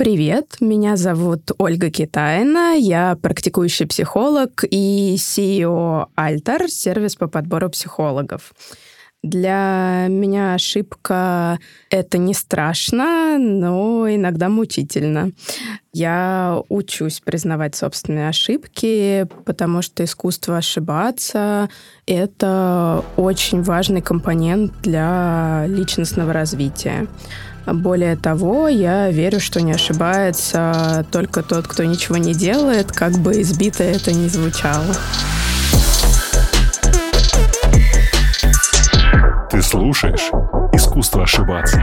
Привет, меня зовут Ольга Китайна, я практикующий психолог и CEO Альтер, сервис по подбору психологов. Для меня ошибка — это не страшно, но иногда мучительно. Я учусь признавать собственные ошибки, потому что искусство ошибаться — это очень важный компонент для личностного развития. Более того, я верю, что не ошибается только тот, кто ничего не делает, как бы избито это ни звучало. Ты слушаешь «Искусство ошибаться».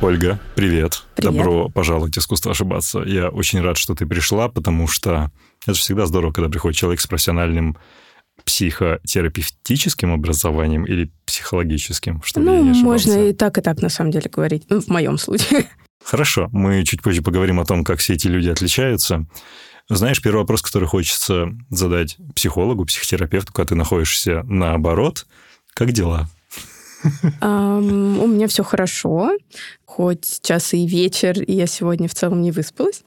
Ольга, привет. Привет. Добро пожаловать в «Искусство ошибаться». Я очень рад, что ты пришла, потому что это же всегда здорово, когда приходит человек с профессиональным психотерапевтическим образованием или психологическим, чтобы я Ну, не ошибался. можно и так, и так, на самом деле, говорить. Ну, в моем случае. Хорошо, мы чуть позже поговорим о том, как все эти люди отличаются. Знаешь, первый вопрос, который хочется задать психологу, психотерапевту, когда ты находишься наоборот, как дела? У меня все хорошо, хоть сейчас и вечер, и я сегодня в целом не выспалась,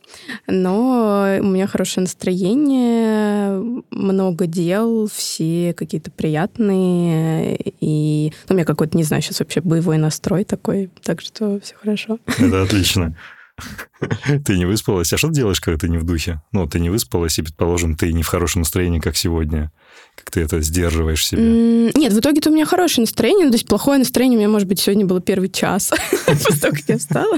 но у меня хорошее настроение, много дел, все какие-то приятные, и ну, у меня какой-то, не знаю, сейчас вообще боевой настрой такой, так что все хорошо. Это отлично. Ты не выспалась. А что ты делаешь, когда ты не в духе? Ну, ты не выспалась, и, предположим, ты не в хорошем настроении, как сегодня. Как ты это сдерживаешь себе? М, Нет, в итоге-то у меня хорошее настроение, ну, то есть плохое настроение у меня, может быть, сегодня было первый час после того, как я встала.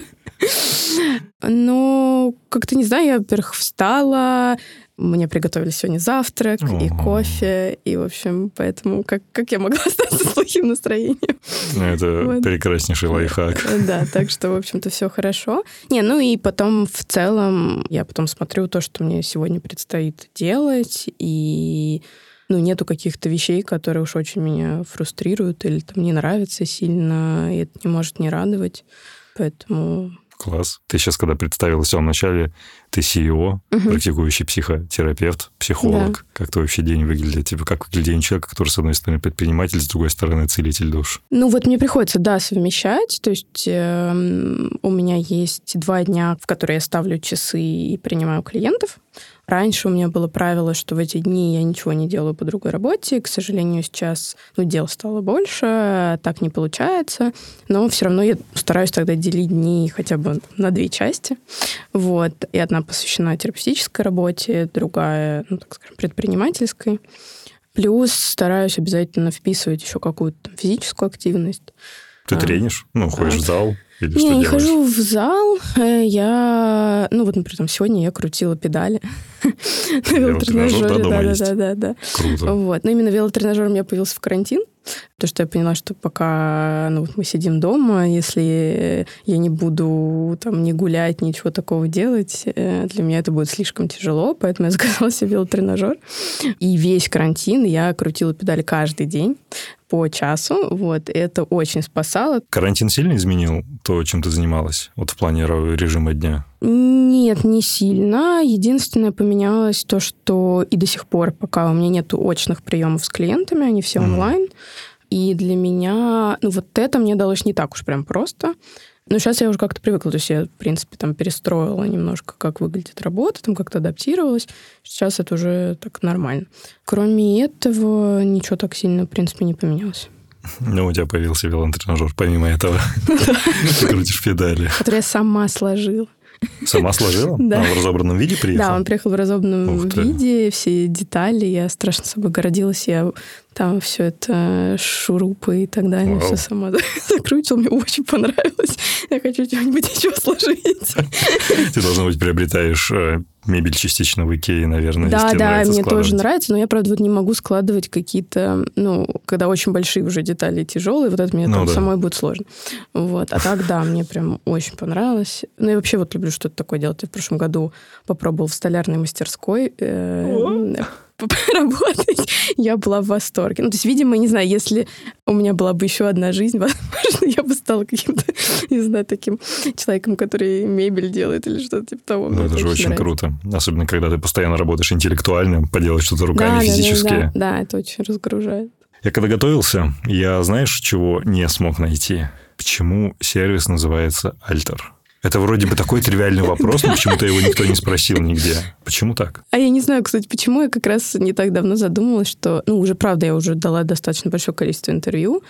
Ну, как-то не знаю, я, во-первых, встала, мне приготовили сегодня завтрак и кофе, и, в общем, поэтому как, как я могла остаться с плохим настроением? Ну, это Вот. прекраснейший лайфхак. Да, так что, в общем-то, все хорошо. Не, ну и потом в целом я потом смотрю то, что мне сегодня предстоит делать, и ну, нету каких-то вещей, которые уж очень меня фрустрируют или там не нравятся сильно, и это не может не радовать. Поэтому Класс. Ты сейчас, когда представила в самом начале, ты CEO, практикующий психотерапевт, психолог. Как твой вообще день выглядит? Типа, как выглядит день человека, который, с одной стороны, предприниматель, с другой стороны, целитель душ? Ну вот мне приходится, да, совмещать. То есть эм, у меня есть два дня, в которые я ставлю часы и принимаю клиентов. Раньше у меня было правило, что в эти дни я ничего не делаю по другой работе. К сожалению, сейчас ну, дел стало больше, так не получается. Но все равно я стараюсь тогда делить дни хотя бы на две части. Вот. И одна посвящена терапевтической работе, другая, ну, так скажем, предпринимательской. Плюс стараюсь обязательно вписывать еще какую-то физическую активность. Ты А. тренишь? Ну, ходишь в зал? Или Не, я не делаешь? хожу в зал. э, Я, ну вот, например, там сегодня я крутила педали на Велотренажер, да, Да, да, да, да. Круто. Вот. Но именно велотренажер у меня появился в карантин. То, что я поняла, что пока ну, вот мы сидим дома, если я не буду там не гулять, ничего такого делать, э, для меня это будет слишком тяжело, поэтому я заказала себе велотренажер. И весь карантин я крутила педали каждый день по часу. Вот. Это очень спасало. Карантин сильно изменил то, чем ты занималась? Вот в плане режима дня? Нет, не сильно. Единственное поменялось то, что и до сих пор, пока у меня нет очных приемов с клиентами, они все Мгм. онлайн. И для меня, ну вот это мне далось не так уж прям просто. Но сейчас я уже как-то привыкла, то есть я, в принципе, там перестроила немножко, как выглядит работа, там как-то адаптировалась. Сейчас это уже так нормально. Кроме этого, ничего так сильно, в принципе, не поменялось. Ну, у тебя появился велотренажер, помимо этого. Ты крутишь педали. Который я сама сложила. Сама сложила? Да. Он в разобранном виде приехал? Да, он приехал в разобранном виде, все детали. Я страшно собой гордилась. Я там все это шурупы и так далее, Вау. все сама закручивала. Мне очень понравилось. Я хочу что-нибудь еще сложить. Ты, должно быть, приобретаешь э, мебель частично в Икее, наверное, Да, да, мне тоже нравится, но я, правда, вот не могу складывать какие-то, ну, когда очень большие уже детали тяжелые, вот это мне Ну там да. самой будет сложно. Вот. А так, да, мне прям очень понравилось. Ну, я вообще вот люблю что-то такое делать. Я в прошлом году попробовал в столярной мастерской э, поработать. Я была в восторге. Ну, то есть, видимо, не знаю, если у меня была бы еще одна жизнь, возможно, я бы стала каким-то, не знаю, таким человеком, который мебель делает или что-то типа того. Ну, это же очень нравится. круто. Особенно, когда ты постоянно работаешь интеллектуально, поделать что-то руками да, да, да, физически. Да, да, это очень разгружает. Я когда готовился, я знаешь, чего не смог найти? Почему сервис называется Альтер? Это вроде бы такой тривиальный вопрос, но почему-то его никто не спросил нигде. Почему так? А я не знаю, кстати, почему. Я как раз не так давно задумалась, что... Ну, уже, правда, я уже дала достаточно большое количество интервью.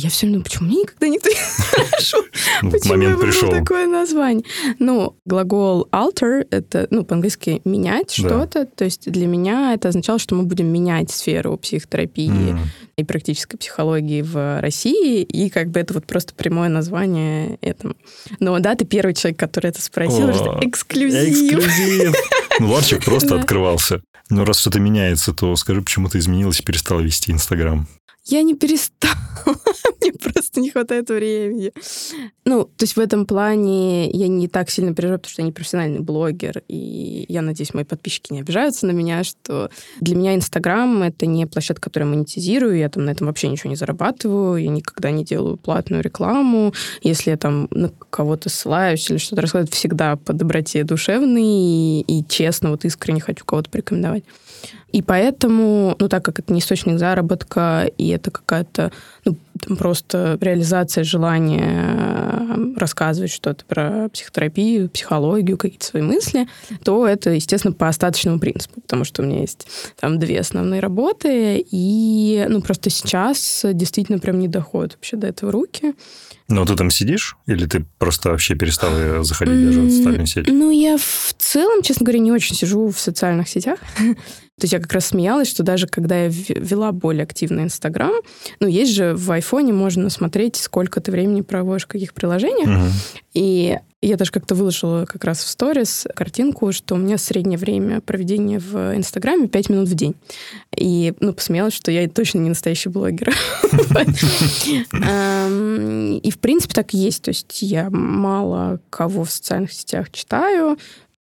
Я все равно, почему мне никогда никто не спрашивал, Ну, почему момент я пришел. такое название. Ну, глагол alter — это, ну, по-английски «менять Да. что-то». То есть для меня это означало, что мы будем менять сферу психотерапии и практической психологии в России, и как бы это вот просто прямое название этому. Но да, ты первый человек, который это спросил, О, что эксклюзив. Эксклюзив. Ну, ларчик просто открывался. Но раз что-то меняется, то скажи, почему ты изменилась и перестала вести Инстаграм? Я не перестала, мне просто не хватает времени. Ну, то есть в этом плане я не так сильно переживаю, потому что я не профессиональный блогер, и я надеюсь, мои подписчики не обижаются на меня, что для меня Инстаграм — это не площадка, которую я монетизирую, я там на этом вообще ничего не зарабатываю, я никогда не делаю платную рекламу. Если я там на кого-то ссылаюсь или что-то рассказываю, всегда по доброте душевной и, и честно, вот искренне хочу кого-то порекомендовать. И поэтому, ну, так как это не источник заработка, и это какая-то, ну, просто реализация желания э, рассказывать что-то про психотерапию, психологию, какие-то свои мысли, то это, естественно, по остаточному принципу, потому что у меня есть там две основные работы, и, ну, просто сейчас действительно прям не доходит вообще до этого руки. Но ты там сидишь? Или ты просто вообще перестала заходить даже в социальные сети? Ну, я в целом, честно говоря, не очень сижу в социальных сетях. То есть я как раз смеялась, что даже когда я вела более активно Инстаграм, ну, есть же в айфоне можно смотреть, сколько ты времени проводишь в каких приложениях. Мгм. И я даже как-то выложила как раз в сторис картинку, что у меня среднее время проведения в Инстаграме 5 минут в день. И, ну, посмеялась, что я точно не настоящий блогер. Эм, И, в принципе, так и есть. То есть я мало кого в социальных сетях читаю,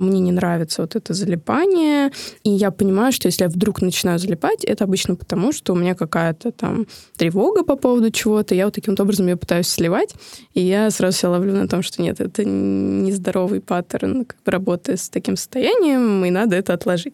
мне не нравится вот это залипание, и я понимаю, что если я вдруг начинаю залипать, это обычно потому, что у меня какая-то там тревога по поводу чего-то, я вот таким образом ее пытаюсь сливать, и я сразу себя ловлю на том, что нет, это нездоровый паттерн как бы, работы с таким состоянием, и надо это отложить.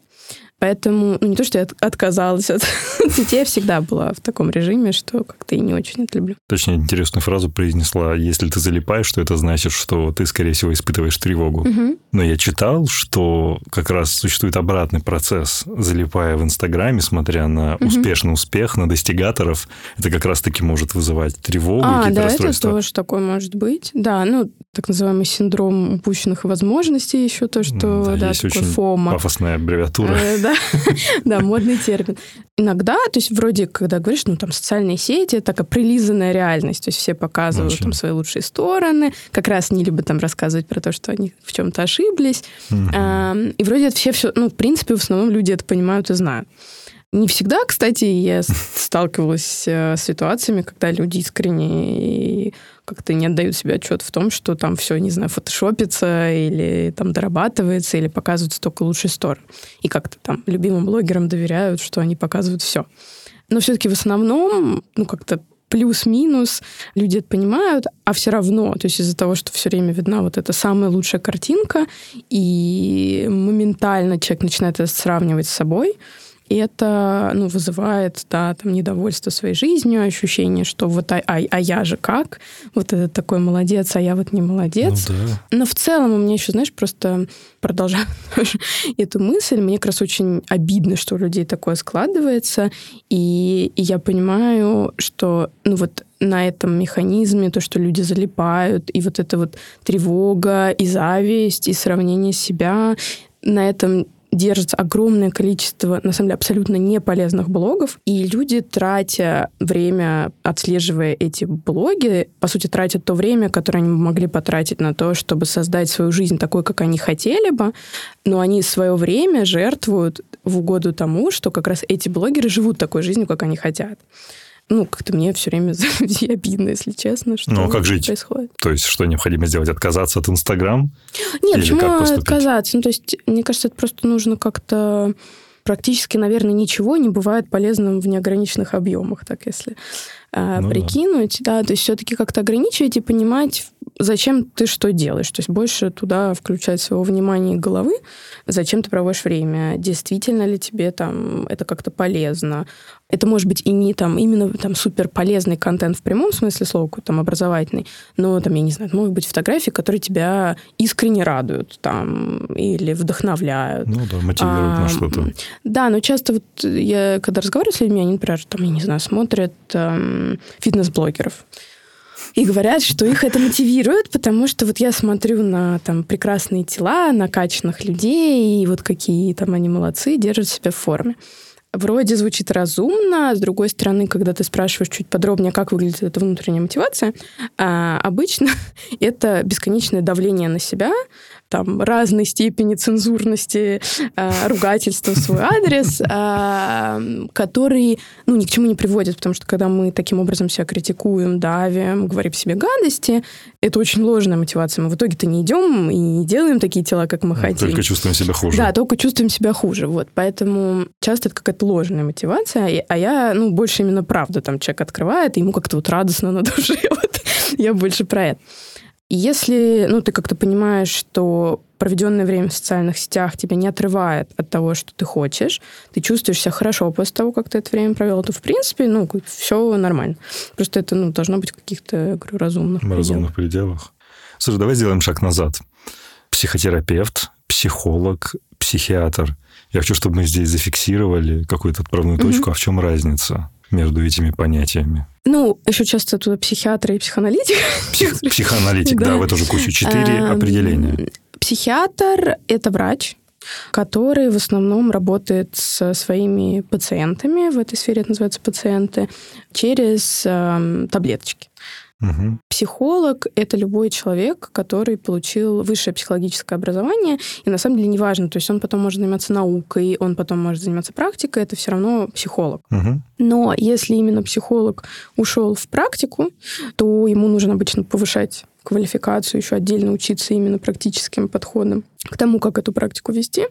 Поэтому, ну, не то, что я от- отказалась от сетей, я всегда была в таком режиме, что как-то и не очень это люблю. Точно интересную фразу произнесла. Если ты залипаешь, то это значит, что ты, скорее всего, испытываешь тревогу. Мгм. Но я читал, что как раз существует обратный процесс. Залипая в Инстаграме, смотря на Мгм. успешный успех, на достигаторов, это как раз-таки может вызывать тревогу, А, какие-то да, это расстройства. тоже такое может быть. Да, ну, так называемый синдром упущенных возможностей еще то, что, Да, да, есть очень фома. Пафосная аббревиатура. Э, Да, да, модный термин. Иногда, то есть вроде, когда говоришь, ну, там, социальные сети, это такая прилизанная реальность, то есть все показывают Очень. там свои лучшие стороны, как раз не любят там рассказывать про то, что они в чем-то ошиблись. И вроде это все, все, ну, в принципе, в основном люди это понимают и знают. Не всегда, кстати, я сталкивалась э, с ситуациями, когда люди искренне как-то не отдают себе отчет в том, что там все, не знаю, фотошопится или там дорабатывается, или показываются только лучшие стороны. И как-то там любимым блогерам доверяют, что они показывают все. Но все-таки в основном, ну, как-то плюс-минус люди это понимают, а все равно, то есть из-за того, что все время видна вот эта самая лучшая картинка, и моментально человек начинает это сравнивать с собой, и это ну, вызывает да, там, недовольство своей жизнью, ощущение, что вот а, а, а я же как? Вот этот такой молодец, а я вот не молодец. Ну да. Но в целом у меня еще, знаешь, просто продолжаю эту мысль, мне как раз очень обидно, что у людей такое складывается, и, и я понимаю, что ну вот на этом механизме, то, что люди залипают, и вот эта вот тревога, и зависть, и сравнение себя, на этом держится огромное количество, на самом деле, абсолютно неполезных блогов, и люди, тратя время, отслеживая эти блоги, по сути, тратят то время, которое они могли потратить на то, чтобы создать свою жизнь такой, как они хотели бы, но они свое время жертвуют в угоду тому, что как раз эти блогеры живут такой жизнью, как они хотят. Ну, как-то мне все время за людей обидно, если честно, что Ну, а как жить? происходит. То есть, что необходимо сделать? Отказаться от Инстаграм? Нет, Или почему отказаться? Ну, то есть, мне кажется, это просто нужно как-то практически, наверное, ничего не бывает полезным в неограниченных объемах, так если э, Ну да. прикинуть, да. то есть все-таки как-то ограничивать и понимать, зачем ты что делаешь, то есть больше туда включать своего внимания и головы, зачем ты проводишь время, действительно ли тебе там это как-то полезно, Это может быть и не там именно там супер полезный контент в прямом смысле слова, какой-то там образовательный, но там, я не знаю, могут быть фотографии, которые тебя искренне радуют там или вдохновляют. Ну да, мотивируют а, на что-то. Да, но часто вот я, когда разговариваю с людьми, они, например, там, я не знаю, смотрят эм, фитнес-блогеров. И говорят, что их это мотивирует, потому что вот я смотрю на там прекрасные тела, накачанных людей, и вот какие там они молодцы, держат себя в форме вроде звучит разумно, с другой стороны, когда ты спрашиваешь чуть подробнее, как выглядит эта внутренняя мотивация, а, обычно это бесконечное давление на себя, там разной степени цензурности, э, ругательства в свой адрес, э, которые, ну, ни к чему не приводят, потому что когда мы таким образом себя критикуем, давим, говорим себе гадости, это очень ложная мотивация. Мы в итоге-то не идем и не делаем такие тела, как мы хотим. Только чувствуем себя хуже. Да, только чувствуем себя хуже. Вот. Поэтому часто это какая-то ложная мотивация, а я, ну, больше именно правда. Там человек открывает, и ему как-то вот радостно на душе. Вот. Я больше про это. Если ну, ты как-то понимаешь, что проведенное время в социальных сетях тебя не отрывает от того, что ты хочешь, ты чувствуешь себя хорошо после того, как ты это время провел, то, в принципе, ну, все нормально. Просто это ну, должно быть в каких-то, говорю, разумных пределах. Разумных пределах. Слушай, давай сделаем шаг назад. Психотерапевт, психолог, психиатр. Я хочу, чтобы мы здесь зафиксировали какую-то отправную точку. Mm-hmm. А в чем разница? Между этими понятиями? Ну, еще часто туда психиатр и психоаналитик. психоаналитик, да, в эту же кучу. Четыре эм, определения. Психиатр – это врач, который в основном работает со своими пациентами, в этой сфере это называется пациенты, через э, таблеточки. Угу. Психолог — это любой человек, который получил высшее психологическое образование, и на самом деле неважно, то есть он потом может заниматься наукой, он потом может заниматься практикой, это все равно психолог. Угу. Но если именно психолог ушел в практику, то ему нужно обычно повышать квалификацию, еще отдельно учиться именно практическим подходам к тому, как эту практику вести.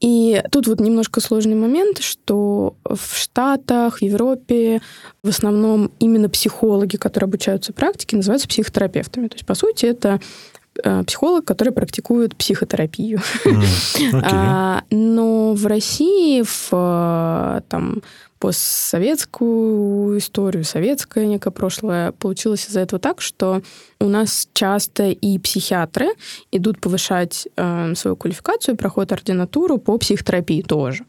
И тут вот немножко сложный момент, что в Штатах, в Европе в основном именно психологи, которые обучаются практике, называются психотерапевтами. То есть, по сути, это э, психолог, который практикует психотерапию. Mm, okay. а, но в России в э, там, постсоветскую историю, советское некое прошлое, получилось из-за этого так, что у нас часто и психиатры идут повышать э, свою квалификацию, проходят ординатуру по психотерапии тоже.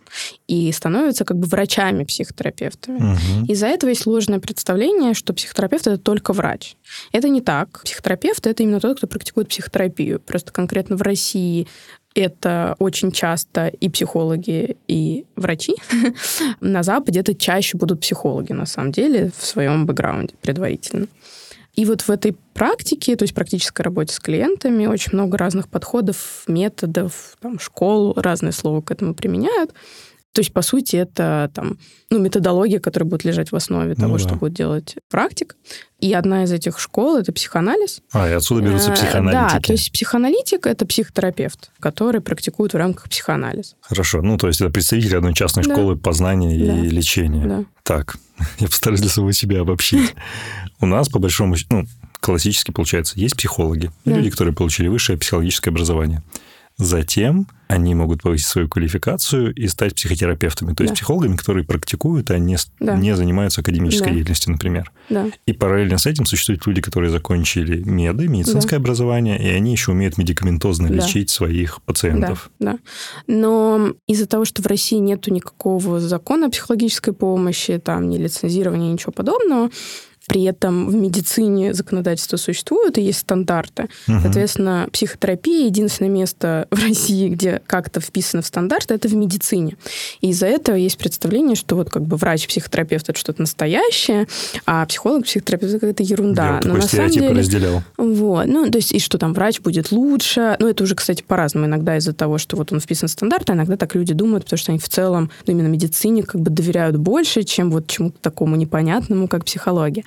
И становятся как бы врачами-психотерапевтами. Угу. Из-за этого есть ложное представление, что психотерапевт это только врач. Это не так. Психотерапевт это именно тот, кто практикует психотерапию. Просто конкретно в России это очень часто и психологи, и врачи. На Западе это чаще будут психологи, на самом деле, в своем бэкграунде предварительно. И вот в этой практике, то есть практической работе с клиентами, очень много разных подходов, методов, там, школ, разные слова к этому применяют. То есть, по сути, это там, ну, методология, которая будет лежать в основе ну, того, да. что будет делать практик. И одна из этих школ — это психоанализ. А, и отсюда берутся э, психоаналитики. Да, то есть психоаналитик — это психотерапевт, который практикует в рамках психоанализа. Хорошо. Ну, то есть это представитель одной частной да. школы познания да. и лечения. Да. Так, я постараюсь для самого себя обобщить. У нас, по большому счету, ну, классически получается, есть психологи, люди, которые получили высшее психологическое образование. Затем они могут повысить свою квалификацию и стать психотерапевтами, то есть да. психологами, которые практикуют, а не, да. не занимаются академической да. деятельностью, например. Да. И параллельно с этим существуют люди, которые закончили меды, медицинское да. образование, и они еще умеют медикаментозно да. лечить своих пациентов. Да, да. Но из-за того, что в России нет никакого закона психологической помощи, там ни лицензирования, ничего подобного, при этом в медицине законодательство существует и есть стандарты. Угу. Соответственно, психотерапия единственное место в России, где как-то вписано в стандарты, это в медицине. И из-за этого есть представление, что вот как бы врач-психотерапевт это что-то настоящее, а психолог-психотерапевт это какая-то ерунда. Я Но на самом деле, разделял. Вот. Ну, то есть, и что там врач будет лучше. Ну, это уже, кстати, по-разному. Иногда из-за того, что вот он вписан в стандарты, а иногда так люди думают, потому что они в целом, ну, именно медицине как бы доверяют больше, чем вот чему-то такому непонятному, как психология.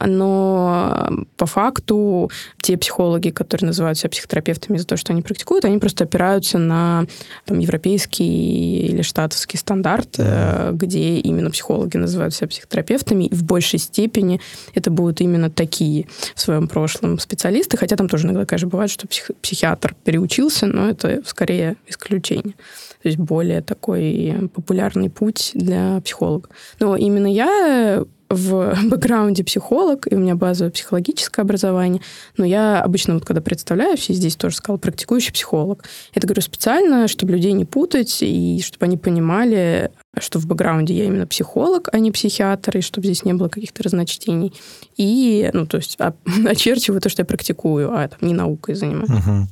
Но по факту те психологи, которые называют себя психотерапевтами за то, что они практикуют, они просто опираются на там, европейский или штатовский стандарт, mm-hmm. где именно психологи называют себя психотерапевтами, и в большей степени это будут именно такие в своем прошлом специалисты, хотя там тоже иногда, конечно, бывает, что псих, психиатр переучился, но это скорее исключение. То есть более такой популярный путь для психолога. Но именно я в бэкграунде психолог, и у меня базовое психологическое образование, но я обычно вот когда представляюсь, и здесь тоже сказала, практикующий психолог. Это говорю специально, чтобы людей не путать, и чтобы они понимали, что в бэкграунде я именно психолог, а не психиатр, и чтобы здесь не было каких-то разночтений. И, ну, то есть очерчиваю то, что я практикую, а там не наукой занимаюсь. Угу.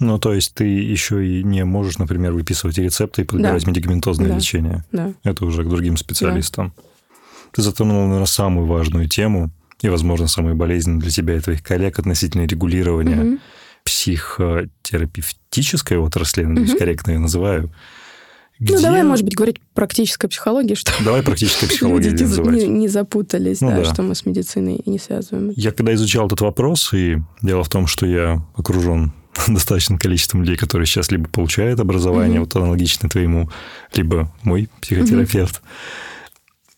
Ну, то есть ты еще и не можешь, например, выписывать рецепты и подбирать да. медикаментозное да. лечение. Да. Это уже к другим специалистам. Да. Ты затронул, наверное, самую важную тему и, возможно, самую болезненную для тебя и твоих коллег относительно регулирования угу. психотерапевтической отрасли, надеюсь, угу. корректно ее называю. Где... Ну, давай, может быть, говорить практической психологии, что... Давай практической психологией называть. Не, не запутались, ну, да, да, что мы с медициной не связываем. Я когда изучал этот вопрос, и дело в том, что я окружен достаточным количеством людей, которые сейчас либо получают образование, mm-hmm. вот аналогичное твоему, либо мой психотерапевт, mm-hmm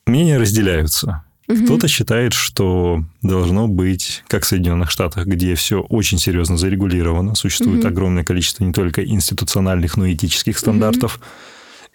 мнения разделяются. Угу. Кто-то считает, что должно быть, как в Соединенных Штатах, где все очень серьезно зарегулировано, существует угу. огромное количество не только институциональных, но и этических стандартов, угу.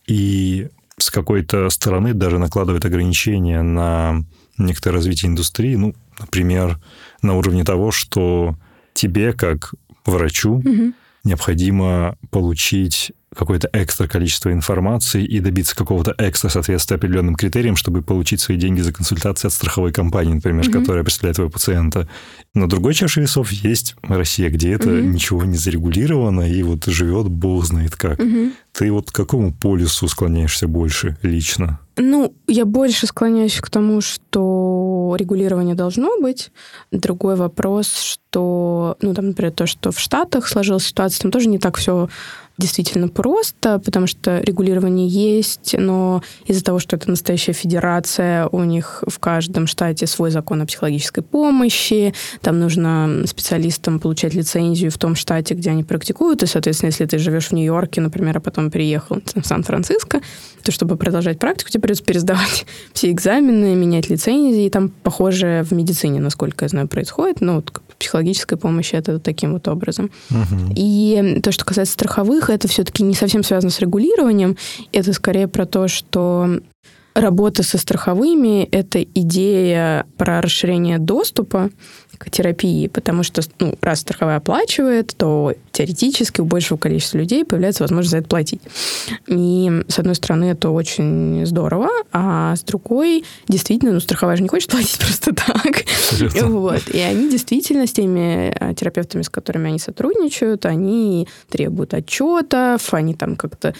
и с какой-то стороны даже накладывает ограничения на некоторое развитие индустрии, ну, например, на уровне того, что тебе, как врачу, угу. необходимо получить какое-то экстра количество информации и добиться какого-то экстра соответствия определенным критериям, чтобы получить свои деньги за консультации от страховой компании, например, mm-hmm. которая представляет твоего пациента. На другой чаше весов есть Россия, где это mm-hmm. ничего не зарегулировано, и вот живет бог знает как. Mm-hmm. Ты вот к какому полюсу склоняешься больше лично? Ну, я больше склоняюсь к тому, что регулирование должно быть. Другой вопрос, что, ну, там, например, то, что в Штатах сложилась ситуация, там тоже не так все действительно просто, потому что регулирование есть, но из-за того, что это настоящая федерация, у них в каждом штате свой закон о психологической помощи, там нужно специалистам получать лицензию в том штате, где они практикуют, и, соответственно, если ты живешь в Нью-Йорке, например, а потом переехал в Сан-Франциско, то чтобы продолжать практику, тебе придется пересдавать все экзамены, менять лицензии, и там похоже в медицине, насколько я знаю, происходит, ну, вот психологической помощи это таким вот образом. Угу. И то, что касается страховых, это все-таки не совсем связано с регулированием, это скорее про то, что работа со страховыми – это идея про расширение доступа к терапии, потому что, ну, раз страховая оплачивает, то теоретически у большего количества людей появляется возможность за это платить. И, с одной стороны, это очень здорово, а с другой, действительно, ну, страховая же не хочет платить просто так. Вот. И они действительно с теми а, терапевтами, с которыми они сотрудничают, они требуют отчетов, они там как-то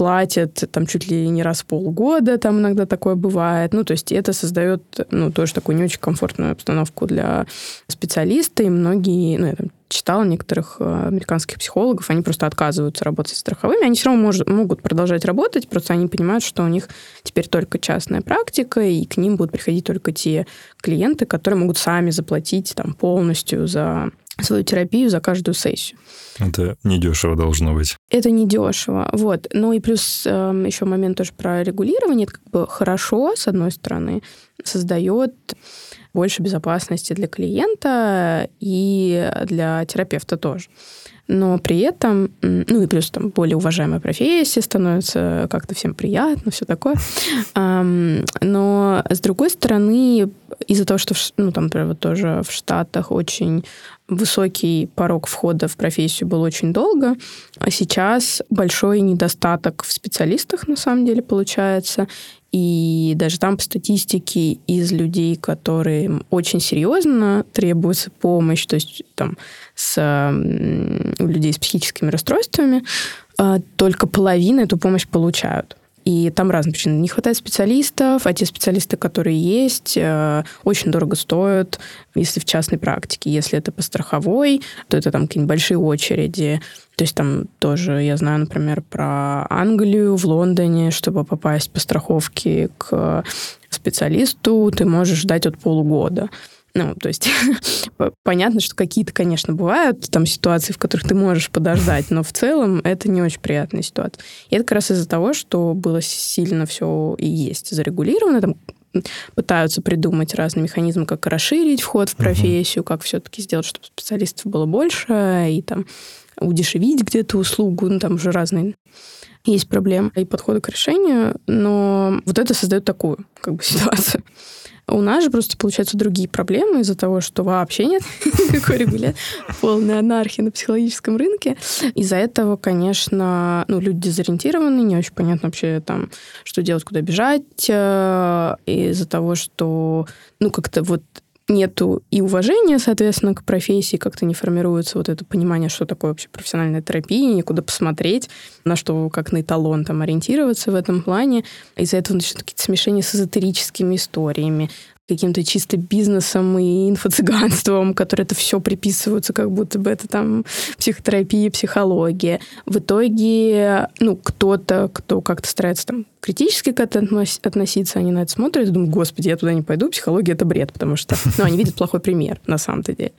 платят там чуть ли не раз в полгода, там иногда такое бывает. Ну, то есть это создает, ну, тоже такую не очень комфортную обстановку для специалиста, и многие, ну, я там читала некоторых э, американских психологов, они просто отказываются работать с страховыми, они все равно может, могут продолжать работать, просто они понимают, что у них теперь только частная практика, и к ним будут приходить только те клиенты, которые могут сами заплатить там полностью за свою терапию за каждую сессию. Это недешево должно быть. Это недешево, вот. Ну и плюс э, эм, еще момент тоже про регулирование. Это как бы хорошо, с одной стороны, создает больше безопасности для клиента и для терапевта тоже. Но при этом, ну и плюс там более уважаемая профессия становится, как-то всем приятно, все такое. Но с другой стороны, из-за того, что, ну там, например, вот тоже в Штатах очень высокий порог входа в профессию был очень долго, а сейчас большой недостаток в специалистах на самом деле получается. И даже там по статистике из людей, которые очень серьезно требуется помощь, то есть там с у людей с психическими расстройствами, а, только половина эту помощь получают. И там разные причины. Не хватает специалистов, а те специалисты, которые есть, э, очень дорого стоят, если в частной практике. Если это по страховой, то это там какие-нибудь большие очереди. То есть там тоже, я знаю, например, про Англию в Лондоне, чтобы попасть по страховке к специалисту, ты можешь ждать от полугода. Ну, то есть понятно, что какие-то, конечно, бывают там ситуации, в которых ты можешь подождать, но в целом это не очень приятная ситуация. И это как раз из-за того, что было сильно все и есть зарегулировано, там пытаются придумать разные механизмы, как расширить вход в профессию, как все-таки сделать, чтобы специалистов было больше, и там удешевить где-то услугу, ну, там уже разные есть проблемы и подходы к решению, но вот это создает такую как бы ситуацию. У нас же просто получаются другие проблемы из-за того, что вообще нет никакой регуляции, полная анархия на психологическом рынке. Из-за этого, конечно, ну, люди дезориентированы, не очень понятно вообще там, что делать, куда бежать. Э, из-за того, что, ну, как-то вот нету и уважения, соответственно, к профессии, как-то не формируется вот это понимание, что такое вообще профессиональная терапия, никуда посмотреть, на что как на эталон там ориентироваться в этом плане. Из-за этого начинают какие-то смешения с эзотерическими историями, каким-то чисто бизнесом и инфо-цыганством, которые это все приписываются, как будто бы это там психотерапия, психология. В итоге, ну, кто-то, кто как-то старается там критически к этому относиться, они на это смотрят и думают, господи, я туда не пойду, психология — это бред, потому что, ну, они видят плохой пример на самом-то деле.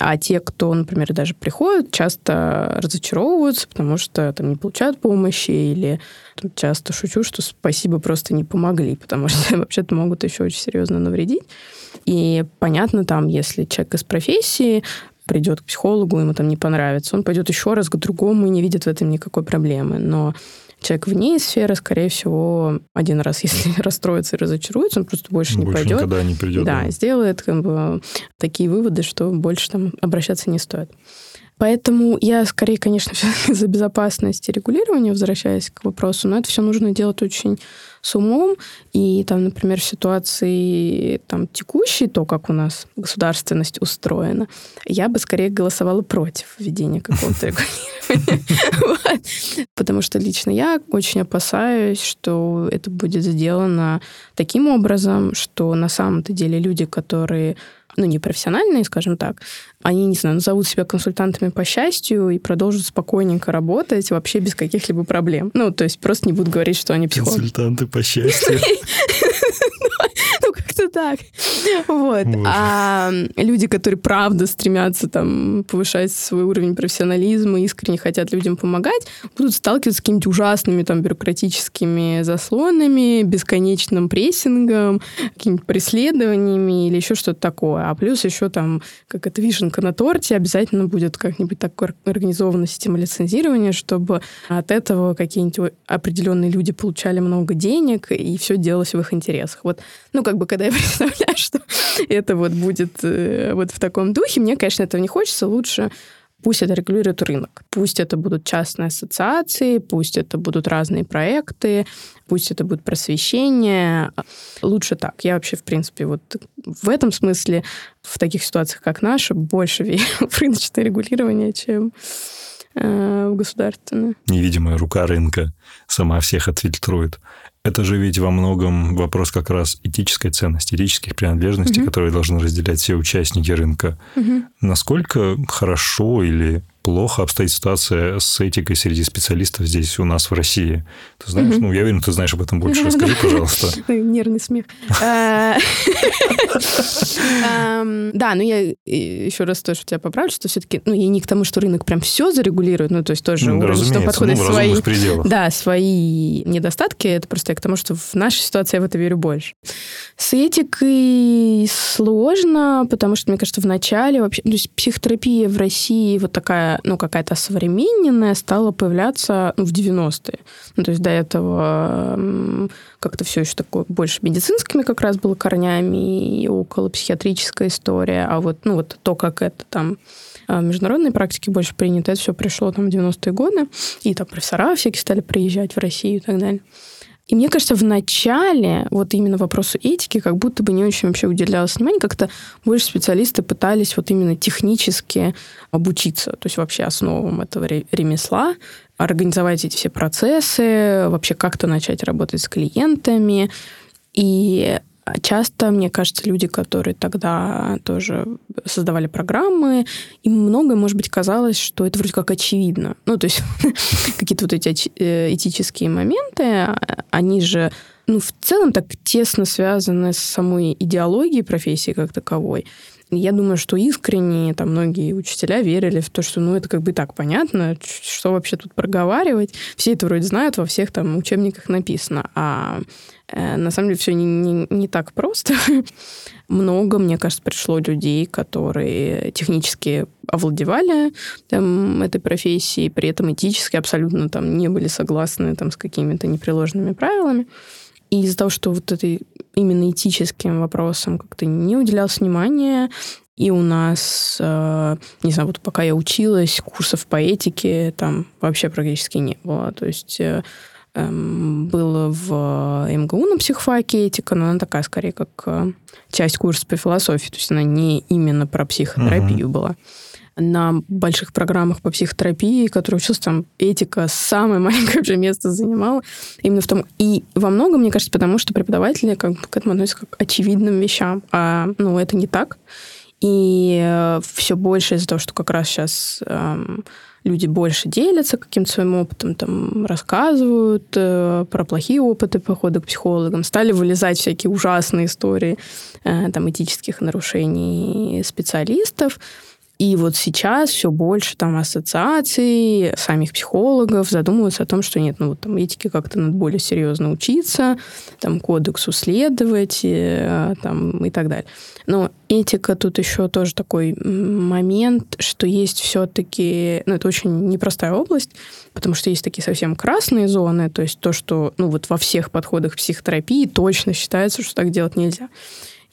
А те, кто, например, даже приходят, часто разочаровываются, потому что там не получают помощи или там, часто шучу, что спасибо просто не помогли, потому что вообще-то могут еще очень серьезно навредить. И понятно, там, если человек из профессии придет к психологу, ему там не понравится, он пойдет еще раз к другому и не видит в этом никакой проблемы. Но человек вне сферы, скорее всего, один раз, если расстроится и разочаруется, он просто больше, больше не пойдет. никогда не придет. Да, да, сделает как бы, такие выводы, что больше там обращаться не стоит. Поэтому я скорее, конечно, за безопасность и регулирование, возвращаясь к вопросу, но это все нужно делать очень с умом. И там, например, в ситуации там, текущей, то, как у нас государственность устроена, я бы скорее голосовала против введения какого-то регулирования. Потому что лично я очень опасаюсь, что это будет сделано таким образом, что на самом-то деле люди, которые ну, не профессиональные, скажем так, они, не знаю, назовут себя консультантами по счастью и продолжат спокойненько работать вообще без каких-либо проблем. Ну, то есть просто не будут говорить, что они психологи. Консультанты по счастью. Как-то так. Вот. А люди, которые правда стремятся там повышать свой уровень профессионализма, искренне хотят людям помогать, будут сталкиваться с какими-то ужасными там бюрократическими заслонами, бесконечным прессингом, какими-то преследованиями или еще что-то такое. А плюс еще там, как это вишенка на торте, обязательно будет как-нибудь так организована система лицензирования, чтобы от этого какие-нибудь определенные люди получали много денег, и все делалось в их интересах. Вот, ну, как бы, когда я представляю, что это вот будет э, вот в таком духе. Мне, конечно, этого не хочется. Лучше пусть это регулирует рынок. Пусть это будут частные ассоциации, пусть это будут разные проекты, пусть это будет просвещение. Лучше так. Я вообще, в принципе, вот в этом смысле, в таких ситуациях, как наша, больше верю в рыночное регулирование, чем э, в государственное. Невидимая рука рынка сама всех отфильтрует. Это же ведь во многом вопрос как раз этической ценности, этических принадлежностей, угу. которые должны разделять все участники рынка. Угу. Насколько хорошо или плохо обстоит ситуация с этикой среди специалистов здесь у нас в России. Ты знаешь, ну, я уверен, ты знаешь об этом больше. Расскажи, пожалуйста. Нервный смех. А, да, ну я еще раз тоже тебя поправлю, что все-таки, ну, я не к тому, что рынок прям все зарегулирует, ну, то есть тоже ну, что подходят ну, свои... Да, свои недостатки, это просто я к тому, что в нашей ситуации я в это верю больше. С этикой сложно, потому что, мне кажется, в начале вообще, то есть психотерапия в России вот такая ну, какая-то современная стала появляться ну, в 90-е. Ну, то есть до этого как-то все еще такое больше медицинскими как раз было корнями и около психиатрическая история. А вот, ну, вот то, как это там а, международной практике больше принято, это все пришло там в 90-е годы. И там профессора всякие стали приезжать в Россию и так далее. И мне кажется, в начале вот именно вопросу этики как будто бы не очень вообще уделялось внимания, как-то больше специалисты пытались вот именно технически обучиться, то есть вообще основам этого ремесла, организовать эти все процессы, вообще как-то начать работать с клиентами. И часто, мне кажется, люди, которые тогда тоже создавали программы, им многое, может быть, казалось, что это вроде как очевидно. Ну, то есть какие-то вот эти э, этические моменты, а, они же ну, в целом так тесно связаны с самой идеологией профессии как таковой. Я думаю, что искренне там многие учителя верили в то, что ну это как бы так понятно, что вообще тут проговаривать. Все это вроде знают, во всех там учебниках написано. А на самом деле все не, не, не так просто. Много, мне кажется, пришло людей, которые технически овладевали там, этой профессией, при этом этически абсолютно там не были согласны там, с какими-то непреложными правилами. И из-за того, что вот этой именно этическим вопросам как-то не уделялось внимания, и у нас, э, не знаю, вот пока я училась, курсов по этике там вообще практически не было. То есть э, эм, было в МГУ на психфаке этика, но она такая скорее как э, часть курса по философии, то есть она не именно про психотерапию uh-huh. была на больших программах по психотерапии, которые учился, там этика самое маленькое уже место занимала. Именно в том... И во многом, мне кажется, потому что преподаватели как к этому относятся как к очевидным вещам. А, ну, это не так. И э, все больше из-за того, что как раз сейчас эм, люди больше делятся каким-то своим опытом, там, рассказывают э, про плохие опыты похода к психологам, стали вылезать всякие ужасные истории э, там, этических нарушений специалистов. И вот сейчас все больше там ассоциаций, самих психологов задумываются о том, что нет, ну вот там этике как-то надо более серьезно учиться, там кодексу следовать и, там, и так далее. Но этика тут еще тоже такой момент, что есть все-таки, ну это очень непростая область, потому что есть такие совсем красные зоны, то есть то, что ну вот во всех подходах психотерапии точно считается, что так делать нельзя.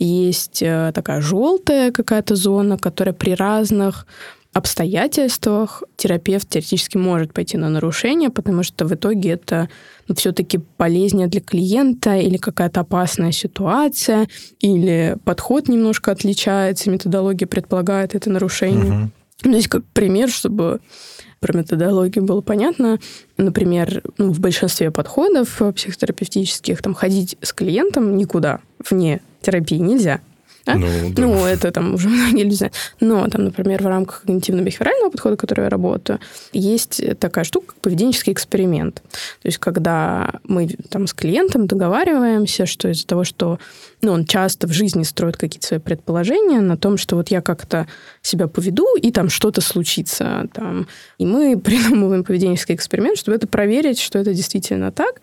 Есть э, такая желтая какая-то зона, которая при разных обстоятельствах терапевт теоретически может пойти на нарушение, потому что в итоге это ну, все-таки полезнее для клиента или какая-то опасная ситуация, или подход немножко отличается, методология предполагает это нарушение. Угу. Здесь как пример, чтобы про методологию было понятно. Например, ну, в большинстве подходов психотерапевтических там ходить с клиентом никуда вне терапии нельзя. Да? Ну, да. ну, это там уже многие люди знают. Но там, например, в рамках когнитивно-бихевиорального подхода, который я работаю, есть такая штука, как поведенческий эксперимент. То есть, когда мы там с клиентом договариваемся, что из-за того, что ну, он часто в жизни строит какие-то свои предположения на том, что вот я как-то себя поведу, и там что-то случится. Там. И мы придумываем поведенческий эксперимент, чтобы это проверить, что это действительно так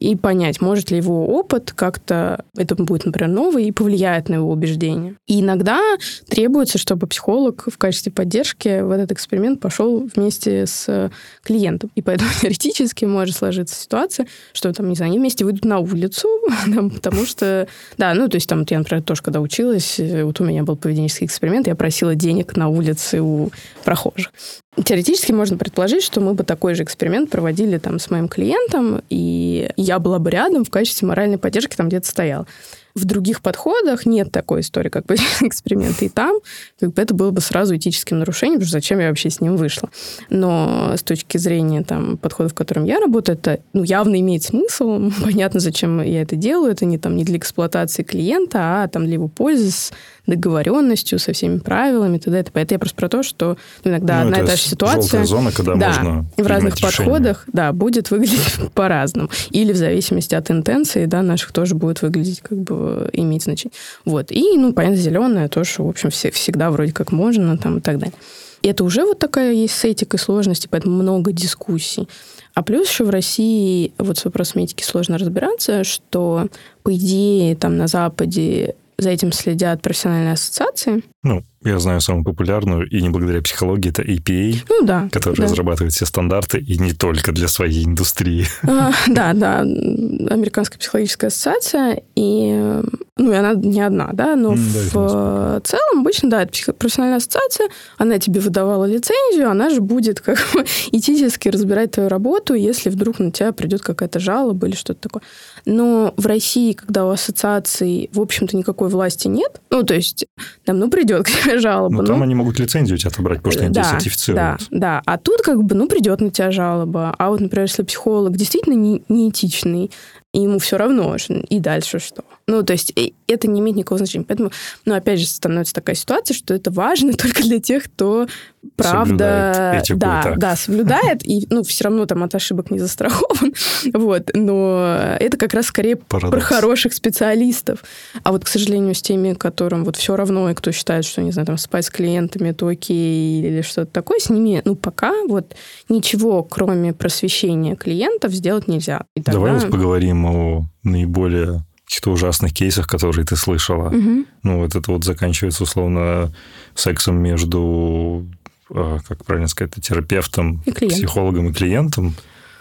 и понять, может ли его опыт как-то, это будет, например, новый, и повлияет на его убеждения. И иногда требуется, чтобы психолог в качестве поддержки в этот эксперимент пошел вместе с клиентом. И поэтому теоретически может сложиться ситуация, что там, не знаю, они вместе выйдут на улицу, потому что, да, ну, то есть там, я, например, тоже когда училась, вот у меня был поведенческий эксперимент, я просила денег на улице у прохожих. Теоретически можно предположить, что мы бы такой же эксперимент проводили там с моим клиентом, и я была бы рядом в качестве моральной поддержки там где-то стояла. В других подходах нет такой истории, как бы эксперименты. И там как бы это было бы сразу этическим нарушением, потому что зачем я вообще с ним вышла. Но с точки зрения там, подхода, в котором я работаю, это ну, явно имеет смысл. Понятно, зачем я это делаю. Это не, там, не для эксплуатации клиента, а там, для его пользы с договоренностью, со всеми правилами, т.д. Это я просто про то, что иногда ну, одна и та же ситуация... зона, когда да, можно в разных подходах да, будет выглядеть по-разному. Или в зависимости от интенции да, наших тоже будет выглядеть как бы иметь значение. Вот. И, ну, понятно, зеленое тоже, в общем, все, всегда вроде как можно там и так далее. И это уже вот такая есть с этикой сложности, поэтому много дискуссий. А плюс еще в России вот с вопросом этики сложно разбираться, что, по идее, там на Западе за этим следят профессиональные ассоциации. Ну, я знаю самую популярную, и не благодаря психологии, это APA, ну, да, который да. разрабатывает все стандарты, и не только для своей индустрии. А, да, да, Американская психологическая ассоциация, и, ну, и она не одна, да, но да, в целом обычно, да, это профессиональная ассоциация, она тебе выдавала лицензию, она же будет как бы этически разбирать твою работу, если вдруг на тебя придет какая-то жалоба или что-то такое. Но в России, когда у ассоциаций, в общем-то, никакой власти нет, ну, то есть, там, ну, придет к тебе жалоба. Ну, там ну, они могут лицензию у тебя отобрать, потому что они да, сертифицируют. Да, да. А тут, как бы, ну, придет на тебя жалоба. А вот, например, если психолог действительно не, неэтичный, и ему все равно, и дальше что? Ну, то есть это не имеет никакого значения. Поэтому, ну, опять же, становится такая ситуация, что это важно только для тех, кто правда, этику да, да, соблюдает, и, ну, все равно там от ошибок не застрахован, вот, но это как раз скорее Парадокс. про хороших специалистов, а вот, к сожалению, с теми, которым вот все равно, и кто считает, что, не знаю, там, спать с клиентами, это окей, или что-то такое, с ними, ну, пока вот ничего, кроме просвещения клиентов, сделать нельзя. И тогда- Давай вот поговорим о наиболее каких-то ужасных кейсах, которые ты слышала. Мгм. Ну, вот это вот заканчивается, условно, сексом между, как правильно сказать, терапевтом, И психологом и клиентом.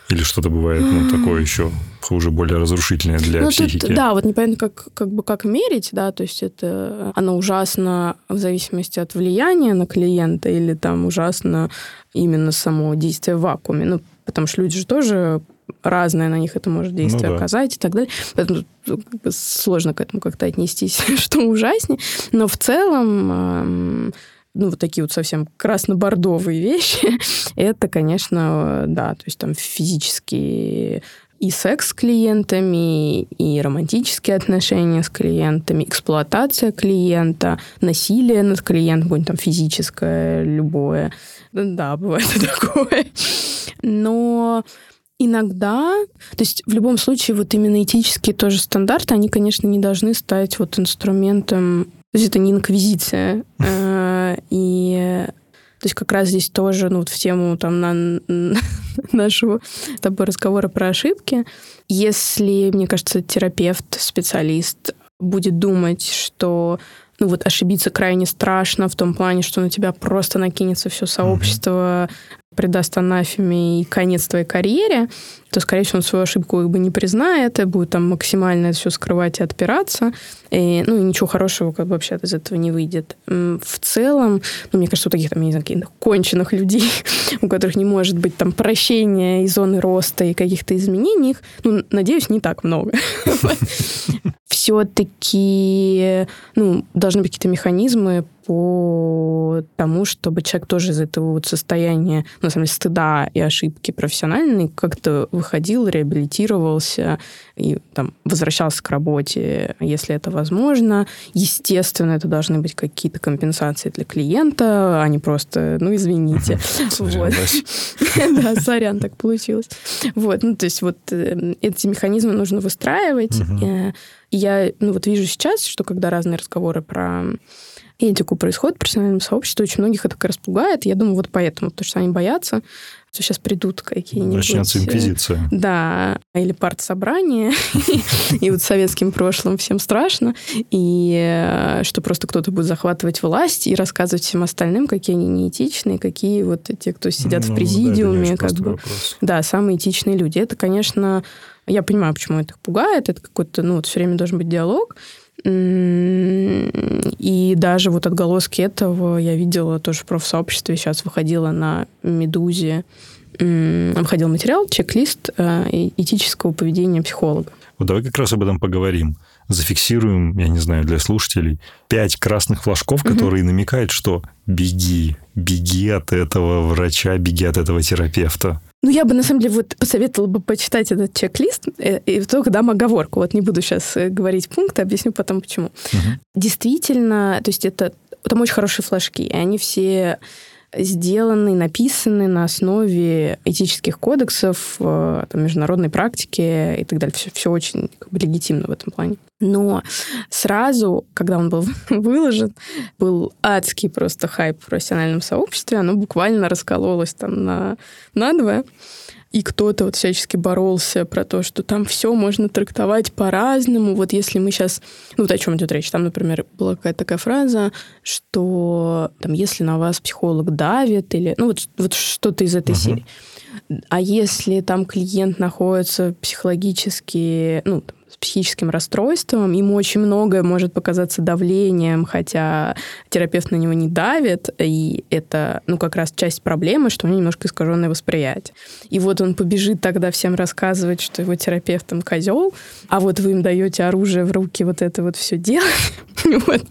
Или что-то бывает, ну, такое еще хуже, более разрушительное для Ну, психики. тут, да, вот непонятно, как, как бы как мерить, да, то есть это оно ужасно в зависимости от влияния на клиента или там ужасно именно само действие в вакууме. Ну, потому что люди же тоже разное на них это может действие Ну да. оказать и так далее. Поэтому тут, как бы сложно к этому как-то отнестись, что ужаснее. Но в целом эм, ну, вот такие вот совсем красно-бордовые вещи, это, конечно, да, то есть там физические и секс с клиентами, и романтические отношения с клиентами, эксплуатация клиента, насилие над клиентом, какое-нибудь там физическое, любое. Да, бывает такое. Но иногда, то есть в любом случае вот именно этические тоже стандарты, они, конечно, не должны стать вот инструментом, то есть это не инквизиция. Э, И то есть как раз здесь тоже, ну, вот в тему там на, нашего тобой разговора про ошибки, если, мне кажется, терапевт, специалист будет думать, что ну вот ошибиться крайне страшно в том плане, что на тебя просто накинется все сообщество, придаст анафеме и конец твоей карьере, то, скорее всего, он свою ошибку как бы не признает и будет там максимально это все скрывать и отпираться. И, ну, и ничего хорошего как бы вообще из этого не выйдет. В целом, ну, мне кажется, у таких там, я не знаю, каких-то конченых людей, у которых не может быть там прощения и зоны роста и каких-то изменений, их, ну, надеюсь, не так много. Все-таки, ну, должны быть какие-то механизмы по тому, чтобы человек тоже из этого вот состояния, ну, на самом деле, стыда и ошибки профессиональной как-то выходил, реабилитировался и там возвращался к работе, если это возможно. Естественно, это должны быть какие-то компенсации для клиента, а не просто, ну, извините. Да, сорян, так получилось. Вот, ну, то есть вот э, эти механизмы нужно выстраивать. Э, Я, ну, вот вижу сейчас, что когда разные разговоры про этику происходят в профессиональном сообществе, очень многих это как раз пугает. Я думаю, вот поэтому, потому что они боятся, что сейчас придут какие-нибудь... Начнется э, инквизиция. Да, или партсобрание, и вот советским прошлым всем страшно, и э, что просто кто-то будет захватывать власть и рассказывать всем остальным, какие они неэтичные, какие вот те, кто сидят Ну, в не президиуме, как бы, да, самые этичные люди. Это, конечно, я понимаю, почему это их пугает, это какой-то, ну, вот все время должен быть диалог, и даже вот отголоски этого я видела тоже в профсообществе. Сейчас выходила на «Медузе», м, выходил материал, чек-лист э, этического поведения психолога. Вот давай как раз об этом поговорим. Зафиксируем, я не знаю, для слушателей, пять красных флажков, Мгм. которые намекают, что беги, беги от этого врача, беги от этого терапевта. Ну, я бы, на самом деле, вот посоветовала бы почитать этот чек-лист, э, и только дам оговорку. Вот не буду сейчас говорить пункты, объясню потом, почему. Мгм. Действительно, то есть это там очень хорошие флажки, и они все сделаны, написаны на основе этических кодексов, э, там, международной практики и так далее. Все, все очень как бы, легитимно в этом плане. Но сразу, когда он был выложен, был адский просто хайп в профессиональном сообществе. Оно буквально раскололось там на, на два. И кто-то вот всячески боролся про то, что там все можно трактовать по-разному. Вот если мы сейчас... Ну, вот о чем идет речь. Там, например, была какая-то такая фраза, что там, если на вас психолог давит, или... Ну, вот, вот что-то из этой Мгм. серии. А если там клиент находится психологически, ну, там, с психическим расстройством, ему очень многое может показаться давлением, хотя терапевт на него не давит, и это, ну, как раз часть проблемы, что у него немножко искаженное восприятие. И вот он побежит тогда всем рассказывать, что его терапевт там козел, а вот вы им даете оружие в руки вот это вот все делать.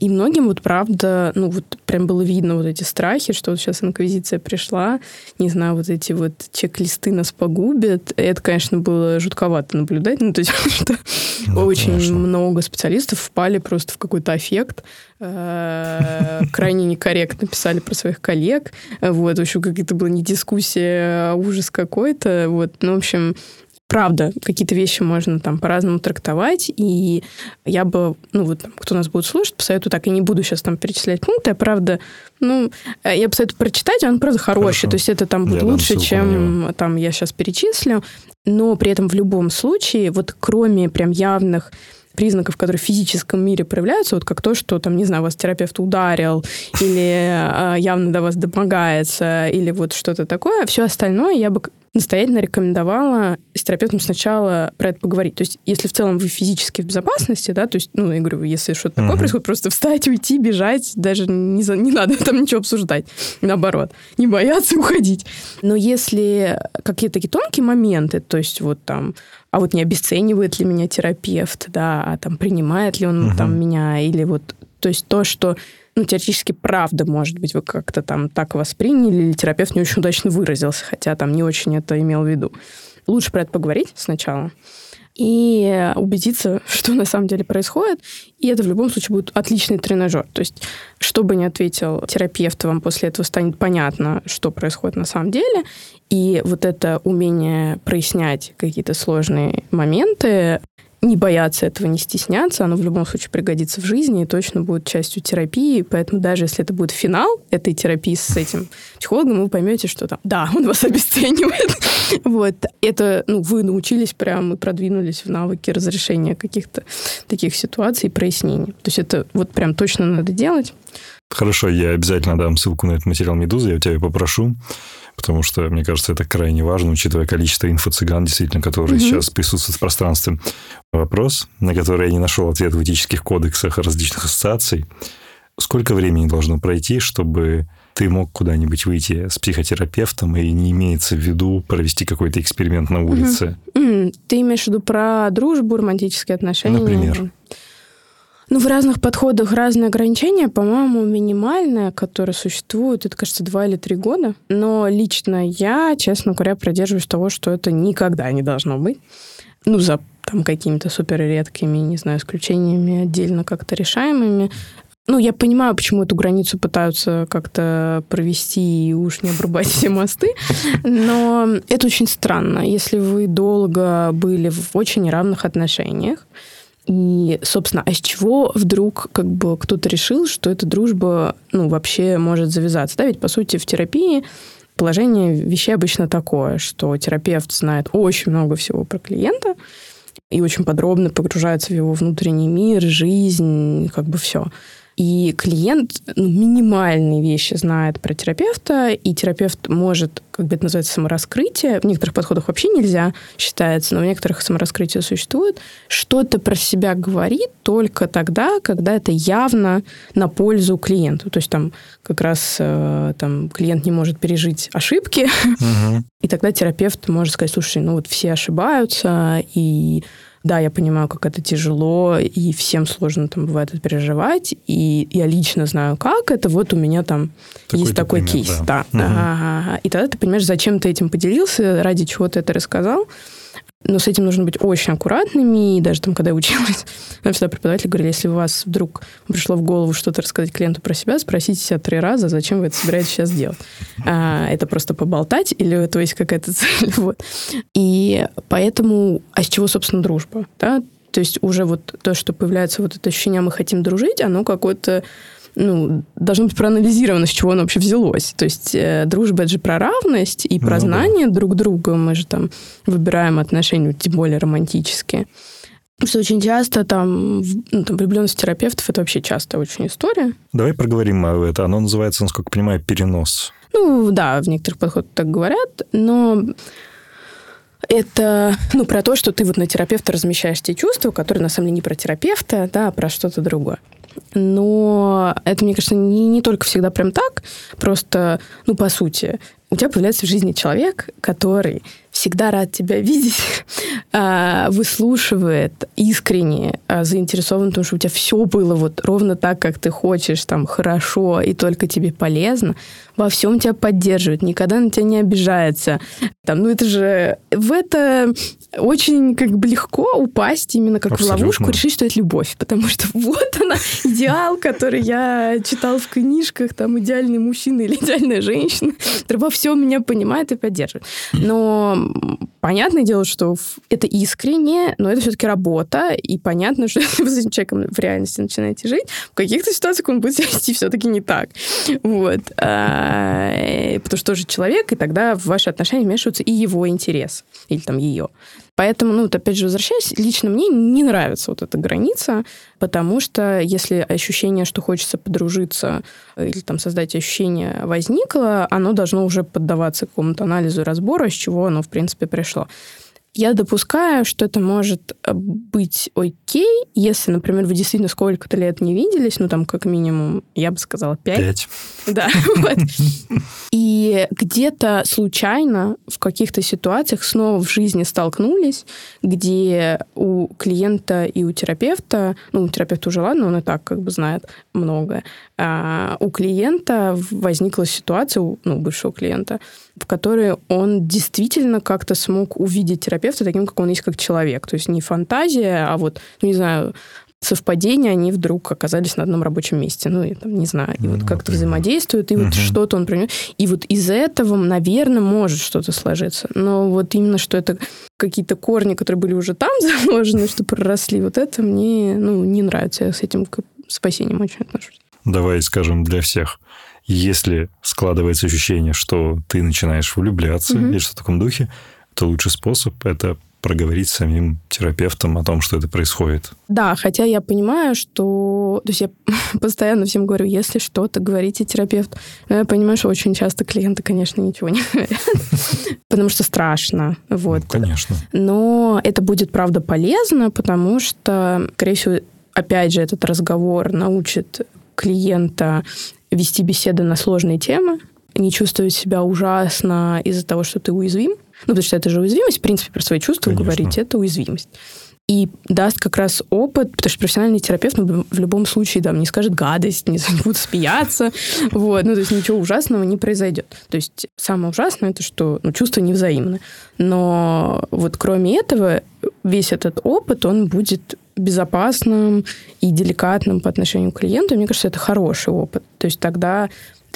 И многим вот правда, ну вот прям было видно вот эти страхи, что вот сейчас инквизиция пришла, не знаю, вот эти вот чек-листы нас погубят. Это, конечно, было жутковато наблюдать, ну то есть что да, очень конечно. много специалистов впали просто в какой-то аффект, э, крайне некорректно писали про своих коллег, вот, в общем, какие-то была не дискуссия, а ужас какой-то, вот, ну, в общем, правда, какие-то вещи можно там по-разному трактовать, и я бы, ну вот, кто нас будет слушать, посоветую так, я не буду сейчас там перечислять пункты, а правда, ну, э, я посоветую прочитать, он, правда, хороший, Хорошо. то есть это там будет я лучше, чем там я сейчас перечислю, но при этом в любом случае, вот кроме прям явных признаков, которые в физическом мире проявляются, вот как то, что, там, не знаю, вас терапевт ударил, или э, явно до вас домогается, или вот что-то такое, все остальное я бы настоятельно рекомендовала с терапевтом сначала про это поговорить. То есть, если в целом вы физически в безопасности, да, то есть, ну, я говорю, если что-то такое uh-huh. происходит, просто встать, уйти, бежать, даже не, за, не надо там ничего обсуждать. Наоборот, не бояться уходить. Но если какие-то такие тонкие моменты, то есть вот там, а вот не обесценивает ли меня терапевт, да, а там принимает ли он uh-huh. там меня, или вот, то есть то, что ну, теоретически правда, может быть, вы как-то там так восприняли, или терапевт не очень удачно выразился, хотя там не очень это имел в виду. Лучше про это поговорить сначала и убедиться, что на самом деле происходит. И это в любом случае будет отличный тренажер. То есть, что бы ни ответил терапевт, вам после этого станет понятно, что происходит на самом деле. И вот это умение прояснять какие-то сложные моменты, не бояться этого, не стесняться, оно в любом случае пригодится в жизни и точно будет частью терапии, поэтому даже если это будет финал этой терапии с этим психологом, вы поймете, что там, да, он вас обесценивает. вот. Это, ну, вы научились прям и продвинулись в навыки разрешения каких-то таких ситуаций и прояснений. То есть это вот прям точно надо делать. Хорошо, я обязательно дам ссылку на этот материал «Медузы», я у тебя попрошу потому что, мне кажется, это крайне важно, учитывая количество инфо-цыган, действительно, которые mm-hmm. сейчас присутствуют в пространстве. Вопрос, на который я не нашел ответ в этических кодексах различных ассоциаций. Сколько времени должно пройти, чтобы ты мог куда-нибудь выйти с психотерапевтом и не имеется в виду провести какой-то эксперимент на улице? Mm-hmm. Ты имеешь в виду про дружбу, романтические отношения? Например. Ну, в разных подходах разные ограничения. По-моему, минимальное, которое существует, это, кажется, два или три года. Но лично я, честно говоря, придерживаюсь того, что это никогда не должно быть. Ну, за там какими-то супер редкими, не знаю, исключениями отдельно как-то решаемыми. Ну, я понимаю, почему эту границу пытаются как-то провести и уж не обрубать все мосты, но это очень странно. Если вы долго были в очень равных отношениях, и, собственно, а с чего вдруг как бы кто-то решил, что эта дружба, ну, вообще может завязаться? Да, ведь, по сути, в терапии положение вещей обычно такое, что терапевт знает очень много всего про клиента и очень подробно погружается в его внутренний мир, жизнь, как бы все. И клиент ну, минимальные вещи знает про терапевта, и терапевт может, как бы это называется, самораскрытие. В некоторых подходах вообще нельзя, считается, но в некоторых самораскрытие существует. Что-то про себя говорит только тогда, когда это явно на пользу клиенту. То есть там как раз э, там, клиент не может пережить ошибки, угу. и тогда терапевт может сказать, слушай, ну вот все ошибаются, и да, я понимаю, как это тяжело, и всем сложно там бывает это переживать, и я лично знаю, как это. Вот у меня там такой есть такой пример, кейс. Да. да. Угу. Ага. И тогда ты понимаешь, зачем ты этим поделился, ради чего ты это рассказал. Но с этим нужно быть очень аккуратными. И даже там, когда я училась, нам всегда преподаватели говорили, если у вас вдруг пришло в голову что-то рассказать клиенту про себя, спросите себя три раза, зачем вы это собираетесь сейчас делать. А, это просто поболтать или у этого есть какая-то цель? Вот. И поэтому... А с чего, собственно, дружба? Да? То есть уже вот то, что появляется вот это ощущение, мы хотим дружить, оно какое-то ну, должно быть проанализировано, с чего оно вообще взялось. То есть э, дружба это же про равность и про ну, знание да. друг друга. Мы же там выбираем отношения, тем более романтические. Что очень часто там, ну, там влюбленность терапевтов это вообще частая очень история. Давай проговорим об этом. Оно называется, насколько я понимаю, перенос. Ну, да, в некоторых подходах так говорят, но это ну, про то, что ты вот на терапевта размещаешь те чувства, которые на самом деле не про терапевта, да, а про что-то другое. Но это, мне кажется, не, не только всегда прям так. Просто, ну, по сути, у тебя появляется в жизни человек, который всегда рад тебя видеть, а, выслушивает искренне, а, заинтересован в том, что у тебя все было вот ровно так, как ты хочешь, там, хорошо, и только тебе полезно, во всем тебя поддерживает, никогда на тебя не обижается. Там, ну это же... В это очень как бы легко упасть именно как Абсолютно. в ловушку, решить, что это любовь. Потому что вот она, идеал, который я читал в книжках, там, идеальный мужчина или идеальная женщина, который во всем меня понимает и поддерживает. Но понятное дело, что это искренне, но это все-таки работа, и понятно, что если вы с этим человеком в реальности начинаете жить, в каких-то ситуациях он будет себя вести все-таки не так. Вот. А, потому что тоже человек, и тогда в ваши отношения вмешиваются и его интерес, или там ее. Поэтому, ну, вот опять же, возвращаясь, лично мне не нравится вот эта граница, потому что если ощущение, что хочется подружиться или там создать ощущение возникло, оно должно уже поддаваться какому-то анализу и разбору, с чего оно, в принципе, пришло. Я допускаю, что это может э, быть окей, если, например, вы действительно сколько-то лет не виделись, ну, там, как минимум, я бы сказала, пять. Пять. Да, вот. И где-то случайно в каких-то ситуациях снова в жизни столкнулись, где у клиента и у терапевта, ну, у терапевта уже ладно, он и так как бы знает многое, а у клиента возникла ситуация, ну, у бывшего клиента, в которой он действительно как-то смог увидеть терапевта таким, как он есть как человек. То есть не фантазия, а вот, ну, не знаю, совпадение, они вдруг оказались на одном рабочем месте. Ну, я там не знаю. И ну, вот как-то взаимодействуют, и угу. вот что-то он принес. И вот из этого, наверное, может что-то сложиться. Но вот именно, что это какие-то корни, которые были уже там заложены, что проросли, вот это мне ну, не нравится. Я с этим к спасением очень отношусь. Давай скажем для всех. Если складывается ощущение, что ты начинаешь влюбляться угу. или что в таком духе, то лучший способ – это проговорить с самим терапевтом о том, что это происходит. Да, хотя я понимаю, что... То есть я постоянно всем говорю, если что-то, говорите терапевт. Но я понимаю, что очень часто клиенты, конечно, ничего не говорят. Потому что страшно. Вот. Ну, конечно. Но это будет, правда, полезно, потому что, скорее всего, опять же, этот разговор научит клиента вести беседы на сложные темы, не чувствовать себя ужасно из-за того, что ты уязвим. Ну, потому что это же уязвимость, в принципе, про свои чувства Конечно. говорить, это уязвимость. И даст как раз опыт, потому что профессиональный терапевт ну, в любом случае там, не скажет гадость, не будет смеяться, вот, ну, то есть ничего ужасного не произойдет. То есть самое ужасное это, что ну, чувства невзаимны. Но вот кроме этого, весь этот опыт, он будет безопасным и деликатным по отношению к клиенту. Мне кажется, это хороший опыт. То есть тогда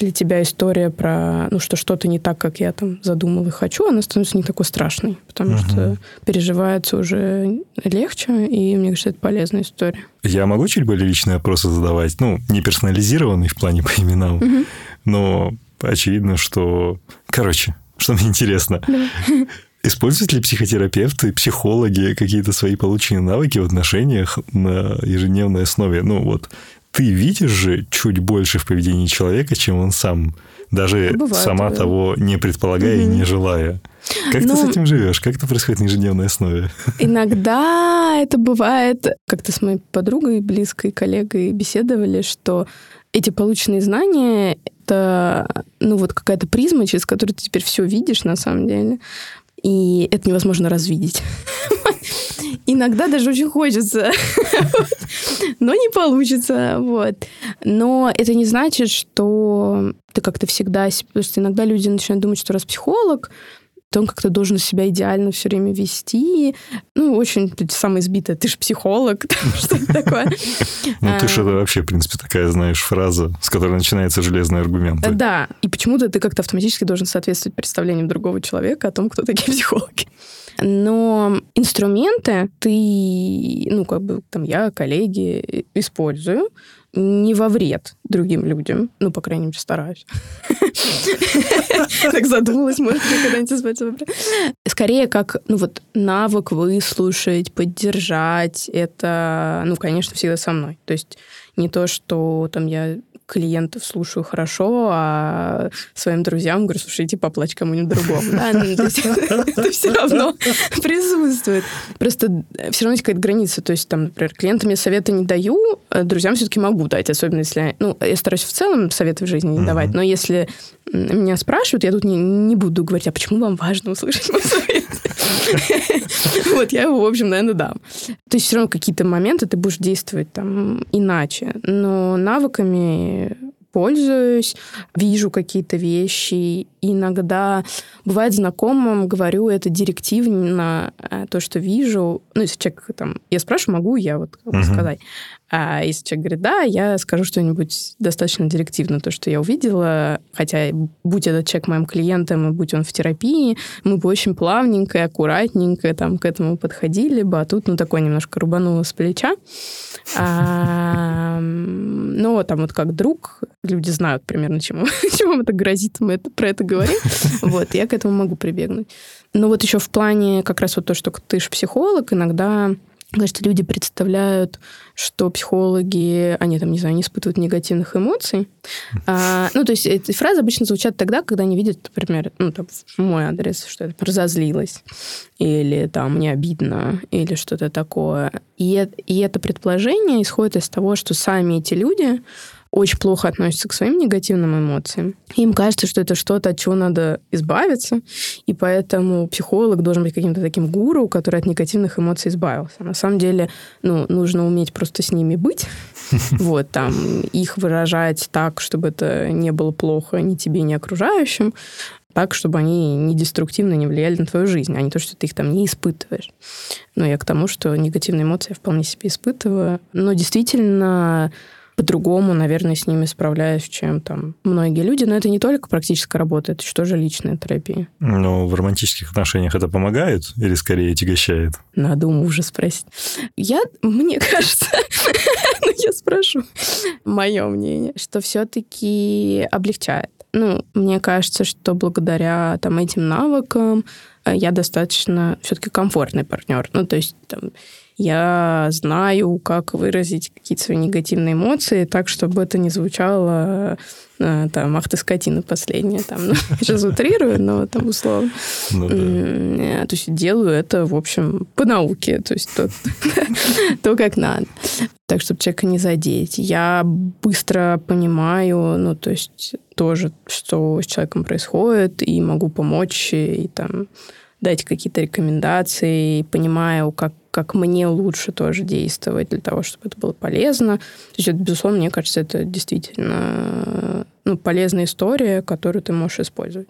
для тебя история про, ну, что что-то не так, как я там задумал и хочу, она становится не такой страшной, потому угу. что переживается уже легче, и мне кажется, это полезная история. Я могу чуть более личные вопросы задавать? Ну, не персонализированные в плане по именам, угу. но очевидно, что... Короче, что мне интересно. Да. Используют ли психотерапевты, психологи какие-то свои полученные навыки в отношениях на ежедневной основе? Ну, вот ты видишь же чуть больше в поведении человека, чем он сам, даже Бывает, сама да. того не предполагая угу. и не желая. Как ну, ты с этим живешь? Как это происходит на ежедневной основе? Иногда это бывает, как-то с моей подругой, близкой коллегой беседовали, что эти полученные знания это ну вот какая-то призма, через которую ты теперь все видишь на самом деле и это невозможно развидеть. Иногда даже очень хочется, но не получится. Вот. Но это не значит, что ты как-то всегда... Потому что иногда люди начинают думать, что раз психолог, то он как-то должен себя идеально все время вести. Ну, очень самое избитое. Ты же психолог, что это такое. Ну, ты же а. вообще, в принципе, такая, знаешь, фраза, с которой начинается железный аргумент. Да, и почему-то ты как-то автоматически должен соответствовать представлениям другого человека о том, кто такие психологи. Но инструменты ты, ну, как бы там я, коллеги, использую не во вред другим людям. Ну, по крайней мере, стараюсь. Так задумалась, может, когда-нибудь избавиться Скорее, как, ну, вот, навык выслушать, поддержать, это, ну, конечно, всегда со мной. То есть не то, что там я клиентов слушаю хорошо, а своим друзьям говорю, слушай, иди поплачь кому-нибудь другому. Ну, это все равно присутствует. Просто все равно есть какая-то граница. То есть, там, например, клиентам я советы не даю, а друзьям все-таки могу дать, особенно если... Ну, я стараюсь в целом советы в жизни не давать, но если меня спрашивают, я тут не, не буду говорить, а почему вам важно услышать мой совет? Вот, я его, в общем, наверное, дам. То есть все равно какие-то моменты ты будешь действовать там иначе. Но навыками пользуюсь, вижу какие-то вещи. Иногда бывает знакомым, говорю это директивно, э, то, что вижу. Ну, если человек там... Я спрашиваю, могу я вот как uh-huh. сказать. А если человек говорит, да, я скажу что-нибудь достаточно директивно, то, что я увидела, хотя будь этот человек моим клиентом, и будь он в терапии, мы бы очень плавненько и аккуратненько там к этому подходили бы, а тут, ну, такое немножко рубануло с плеча. А, но там вот как друг, люди знают примерно, чему, чему это грозит, мы это, про это говорим. Вот, я к этому могу прибегнуть. Но вот еще в плане как раз вот то, что ты же психолог, иногда Значит, люди представляют, что психологи, они там, не знаю, не испытывают негативных эмоций. А, ну, то есть эти фразы обычно звучат тогда, когда они видят, например, ну, там, мой адрес, что я разозлилась, или там мне обидно, или что-то такое. И, и это предположение исходит из того, что сами эти люди очень плохо относятся к своим негативным эмоциям. Им кажется, что это что-то, от чего надо избавиться, и поэтому психолог должен быть каким-то таким гуру, который от негативных эмоций избавился. На самом деле, ну, нужно уметь просто с ними быть, вот, там, их выражать так, чтобы это не было плохо ни тебе, ни окружающим, так, чтобы они не деструктивно не влияли на твою жизнь, а не то, что ты их там не испытываешь. Но я к тому, что негативные эмоции я вполне себе испытываю. Но действительно, по-другому, наверное, с ними справляюсь, чем там многие люди. Но это не только практическая работа, это что же личная терапия. Но в романтических отношениях это помогает или скорее тягощает? Надо у мужа спросить. Я, мне кажется, ну я спрошу, мое мнение, что все-таки облегчает. Ну, мне кажется, что благодаря там этим навыкам э, я достаточно все-таки комфортный партнер. Ну, то есть там, я знаю, как выразить какие-то свои негативные эмоции так, чтобы это не звучало э, там, ах ты скотина последняя, там, ну, сейчас утрирую, но там условно. Ну, да. Э, то есть делаю это, в общем, по науке, то есть то, то, как надо. Так, чтобы человека не задеть. Я быстро понимаю, ну, то есть тоже, что с человеком происходит, и могу помочь, и там дать какие-то рекомендации, понимаю, как, как мне лучше тоже действовать для того, чтобы это было полезно. То есть, это, безусловно, мне кажется, это действительно ну, полезная история, которую ты можешь использовать.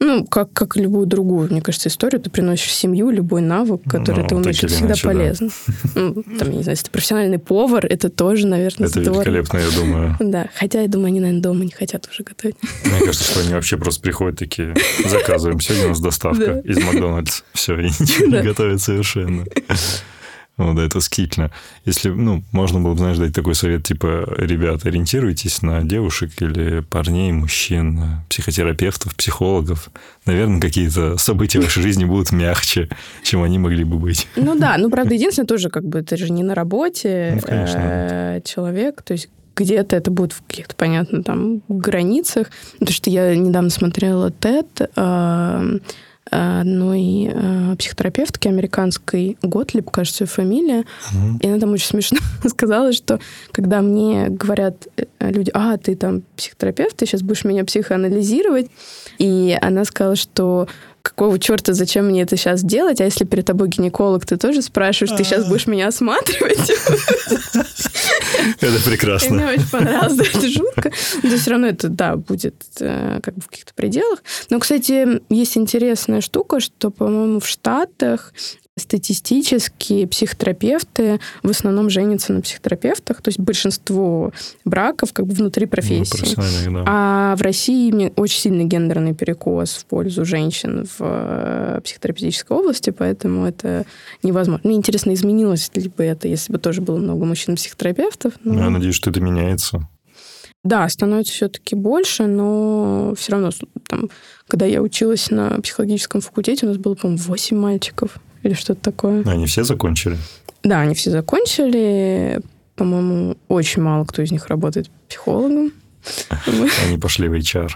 Ну, как, как любую другую, мне кажется, историю ты приносишь в семью, любой навык, который ну, ты умеешь, это всегда иначе, полезно. Да. Ну, там, не знаю, если ты профессиональный повар, это тоже, наверное, Это здорово. великолепно, я думаю. Да, хотя, я думаю, они, наверное, дома не хотят уже готовить. Мне кажется, что они вообще просто приходят такие, заказываем, сегодня у нас доставка из Макдональдс. Все, и ничего не готовят совершенно. Вот, это скильно. Если, ну, можно было бы, знаешь, дать такой совет, типа, ребята, ориентируйтесь на девушек или парней, мужчин, психотерапевтов, психологов. Наверное, какие-то события в вашей жизни будут мягче, чем они могли бы быть. Ну да, ну, правда, единственное тоже, как бы, ты же не на работе ну, конечно. Э, человек, то есть где-то это будет в каких-то, понятно, там, границах. Потому что я недавно смотрела TED, одной э, психотерапевтки американской, Готлиб, кажется, ее фамилия. Угу. И она там очень смешно сказала, что когда мне говорят э, люди, а, ты там психотерапевт, ты сейчас будешь меня психоанализировать, и она сказала, что какого черта, зачем мне это сейчас делать, а если перед тобой гинеколог, ты тоже спрашиваешь, ты сейчас будешь меня осматривать? Это прекрасно. Мне очень понравилось, да, это жутко. Но все равно это, да, будет э, как бы в каких-то пределах. Но, кстати, есть интересная штука, что, по-моему, в Штатах Статистически психотерапевты в основном женятся на психотерапевтах, то есть большинство браков как бы внутри профессии. Ну, да. А в России очень сильный гендерный перекос в пользу женщин в э, психотерапевтической области, поэтому это невозможно. Мне интересно, изменилось ли бы это, если бы тоже было много мужчин-психотерапевтов. Но... Я надеюсь, что это меняется. Да, становится все-таки больше, но все равно, там, когда я училась на психологическом факультете, у нас было, по-моему, 8 мальчиков или что-то такое. Они все закончили? Да, они все закончили. По-моему, очень мало кто из них работает психологом. Они пошли в HR.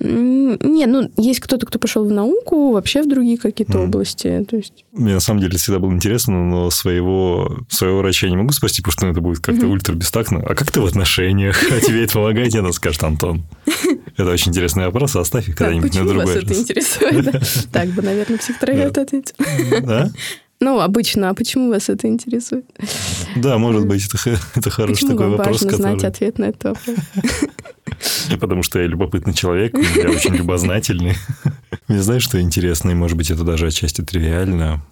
Не, ну, есть кто-то, кто пошел в науку, вообще в другие какие-то mm. области. То есть... Мне на самом деле всегда было интересно, но своего, своего врача я не могу спасти, потому что ну, это будет как-то mm-hmm. ультра бестактно. А как ты в отношениях? А тебе это помогает? Она скажет, Антон. Это очень интересный вопрос, оставь их когда-нибудь на другой вас это интересует? Так бы, наверное, психотерапевт ответил. Да? Ну, обычно, а почему вас это интересует? Да, может быть, это, это хороший почему такой вам вопрос. Важно который... знать ответ на этот вопрос. Потому что я любопытный человек, я очень любознательный. Мне знаешь, что интересно, и может быть, это даже отчасти тривиально.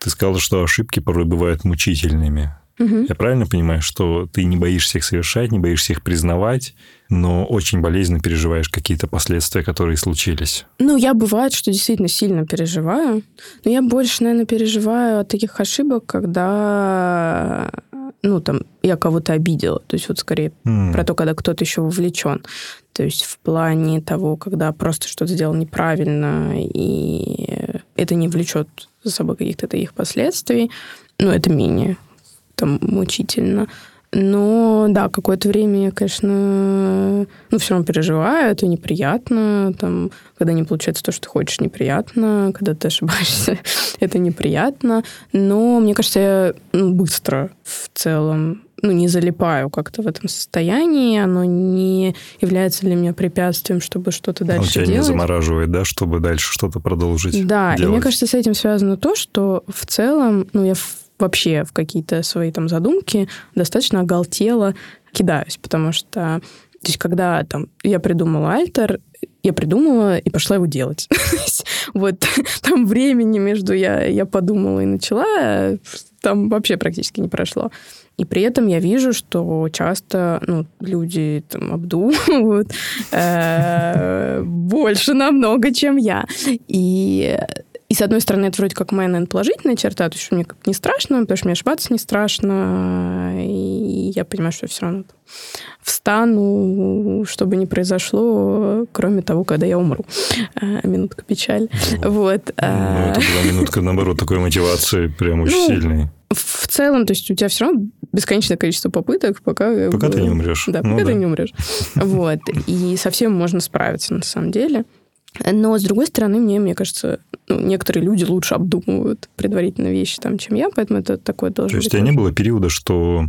Ты сказал, что ошибки порой бывают мучительными. Угу. Я правильно понимаю, что ты не боишься их совершать, не боишься их признавать, но очень болезненно переживаешь какие-то последствия, которые случились? Ну, я бывает, что действительно сильно переживаю. Но я больше, наверное, переживаю от таких ошибок, когда ну, там, я кого-то обидела. То есть вот скорее mm. про то, когда кто-то еще вовлечен. То есть в плане того, когда просто что-то сделал неправильно, и это не влечет за собой каких-то таких последствий, ну, это менее там мучительно. Но да, какое-то время я, конечно, ну, все равно переживаю, это неприятно, там, когда не получается то, что ты хочешь, неприятно, когда ты ошибаешься, это неприятно. Но мне кажется, я ну, быстро в целом ну, не залипаю как-то в этом состоянии, оно не является для меня препятствием, чтобы что-то дальше делать. Тебя не замораживает, да, чтобы дальше что-то продолжить Да, делать. и мне кажется, с этим связано то, что в целом, ну, я вообще в какие-то свои там задумки достаточно оголтело кидаюсь, потому что то есть, когда там я придумала альтер, я придумала и пошла его делать. вот там времени между я, я подумала и начала, там вообще практически не прошло. И при этом я вижу, что часто ну, люди там обдумывают э, больше намного, чем я. И и, с одной стороны, это вроде как моя, наверное, положительная черта, то есть мне как не страшно, потому что мне ошибаться не страшно, и я понимаю, что я все равно встану, чтобы не произошло, кроме того, когда я умру. А, минутка печаль. Вот. Ну, это была минутка, наоборот, такой мотивации прям очень ну, сильной. В целом, то есть у тебя все равно бесконечное количество попыток, пока... Пока ты не умрешь. Да, ну, пока да. ты не умрешь. Вот. И совсем можно справиться, на самом деле. Но, с другой стороны, мне, мне кажется, ну, некоторые люди лучше обдумывают предварительно вещи, там, чем я, поэтому это такое должно То есть у тебя не было периода, что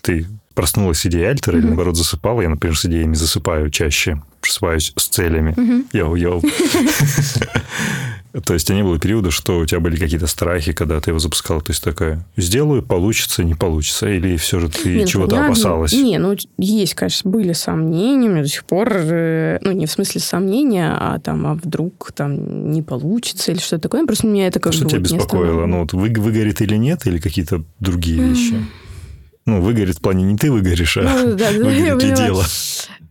ты проснулась с идеей Альтера, угу. или, наоборот, засыпала. Я, например, с идеями засыпаю чаще, просыпаюсь с целями. Йоу-йоу. То есть, а не было периода, что у тебя были какие-то страхи, когда ты его запускал? То есть, такая, сделаю, получится, не получится? Или все же ты ну, чего-то опасалась? Не, ну, есть, конечно, были сомнения, у меня до сих пор, э, ну, не в смысле сомнения, а там, а вдруг там не получится или что-то такое. Просто меня это как Что тебя беспокоило? Ну, вот вы, выгорит или нет, или какие-то другие вещи? Ну, выгорит в плане не ты выгоришь, а ну, да, выгорит ли дело.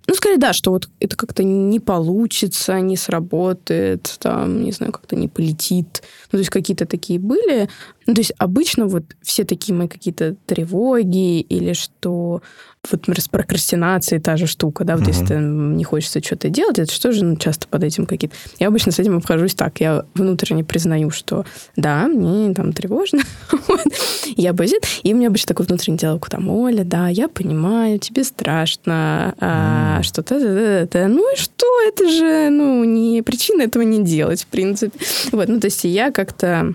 Ну, скорее, да, что вот это как-то не получится, не сработает, там, не знаю, как-то не полетит. Ну, то есть какие-то такие были. Ну, то есть обычно вот все такие мои какие-то тревоги или что вот, с прокрастинацией та же штука, да, вот uh-huh. если не хочется что-то делать, это что же ну, часто под этим какие-то... Я обычно с этим обхожусь так, я внутренне признаю, что да, мне там тревожно, я боюсь, и у меня обычно такой внутренний диалог, там, Оля, да, я понимаю, тебе страшно, а, что-то, ну и что, это же, ну, не причина этого не делать, в принципе. Вот, ну, то есть я как-то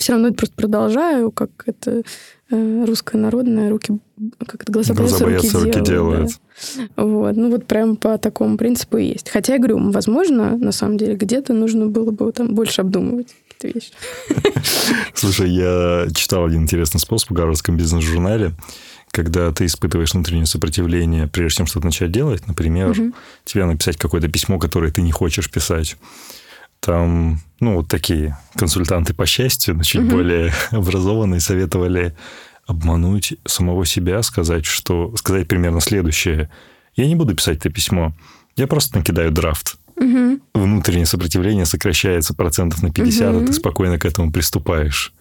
все равно просто продолжаю, как это э, русская народная, руки, как это, глаза, глаза боятся, руки, руки делают. Да. Вот, ну вот прям по такому принципу и есть. Хотя я говорю, возможно, на самом деле, где-то нужно было бы там больше обдумывать какие-то вещи. Слушай, я читал один интересный способ в Гарвардском бизнес-журнале, когда ты испытываешь внутреннее сопротивление, прежде чем что-то начать делать, например, угу. тебе написать какое-то письмо, которое ты не хочешь писать, там, ну, вот такие консультанты по счастью, но чуть угу. более образованные, советовали обмануть самого себя, сказать, что сказать примерно следующее. Я не буду писать это письмо, я просто накидаю драфт. Угу. Внутреннее сопротивление сокращается процентов на 50, угу. а ты спокойно к этому приступаешь.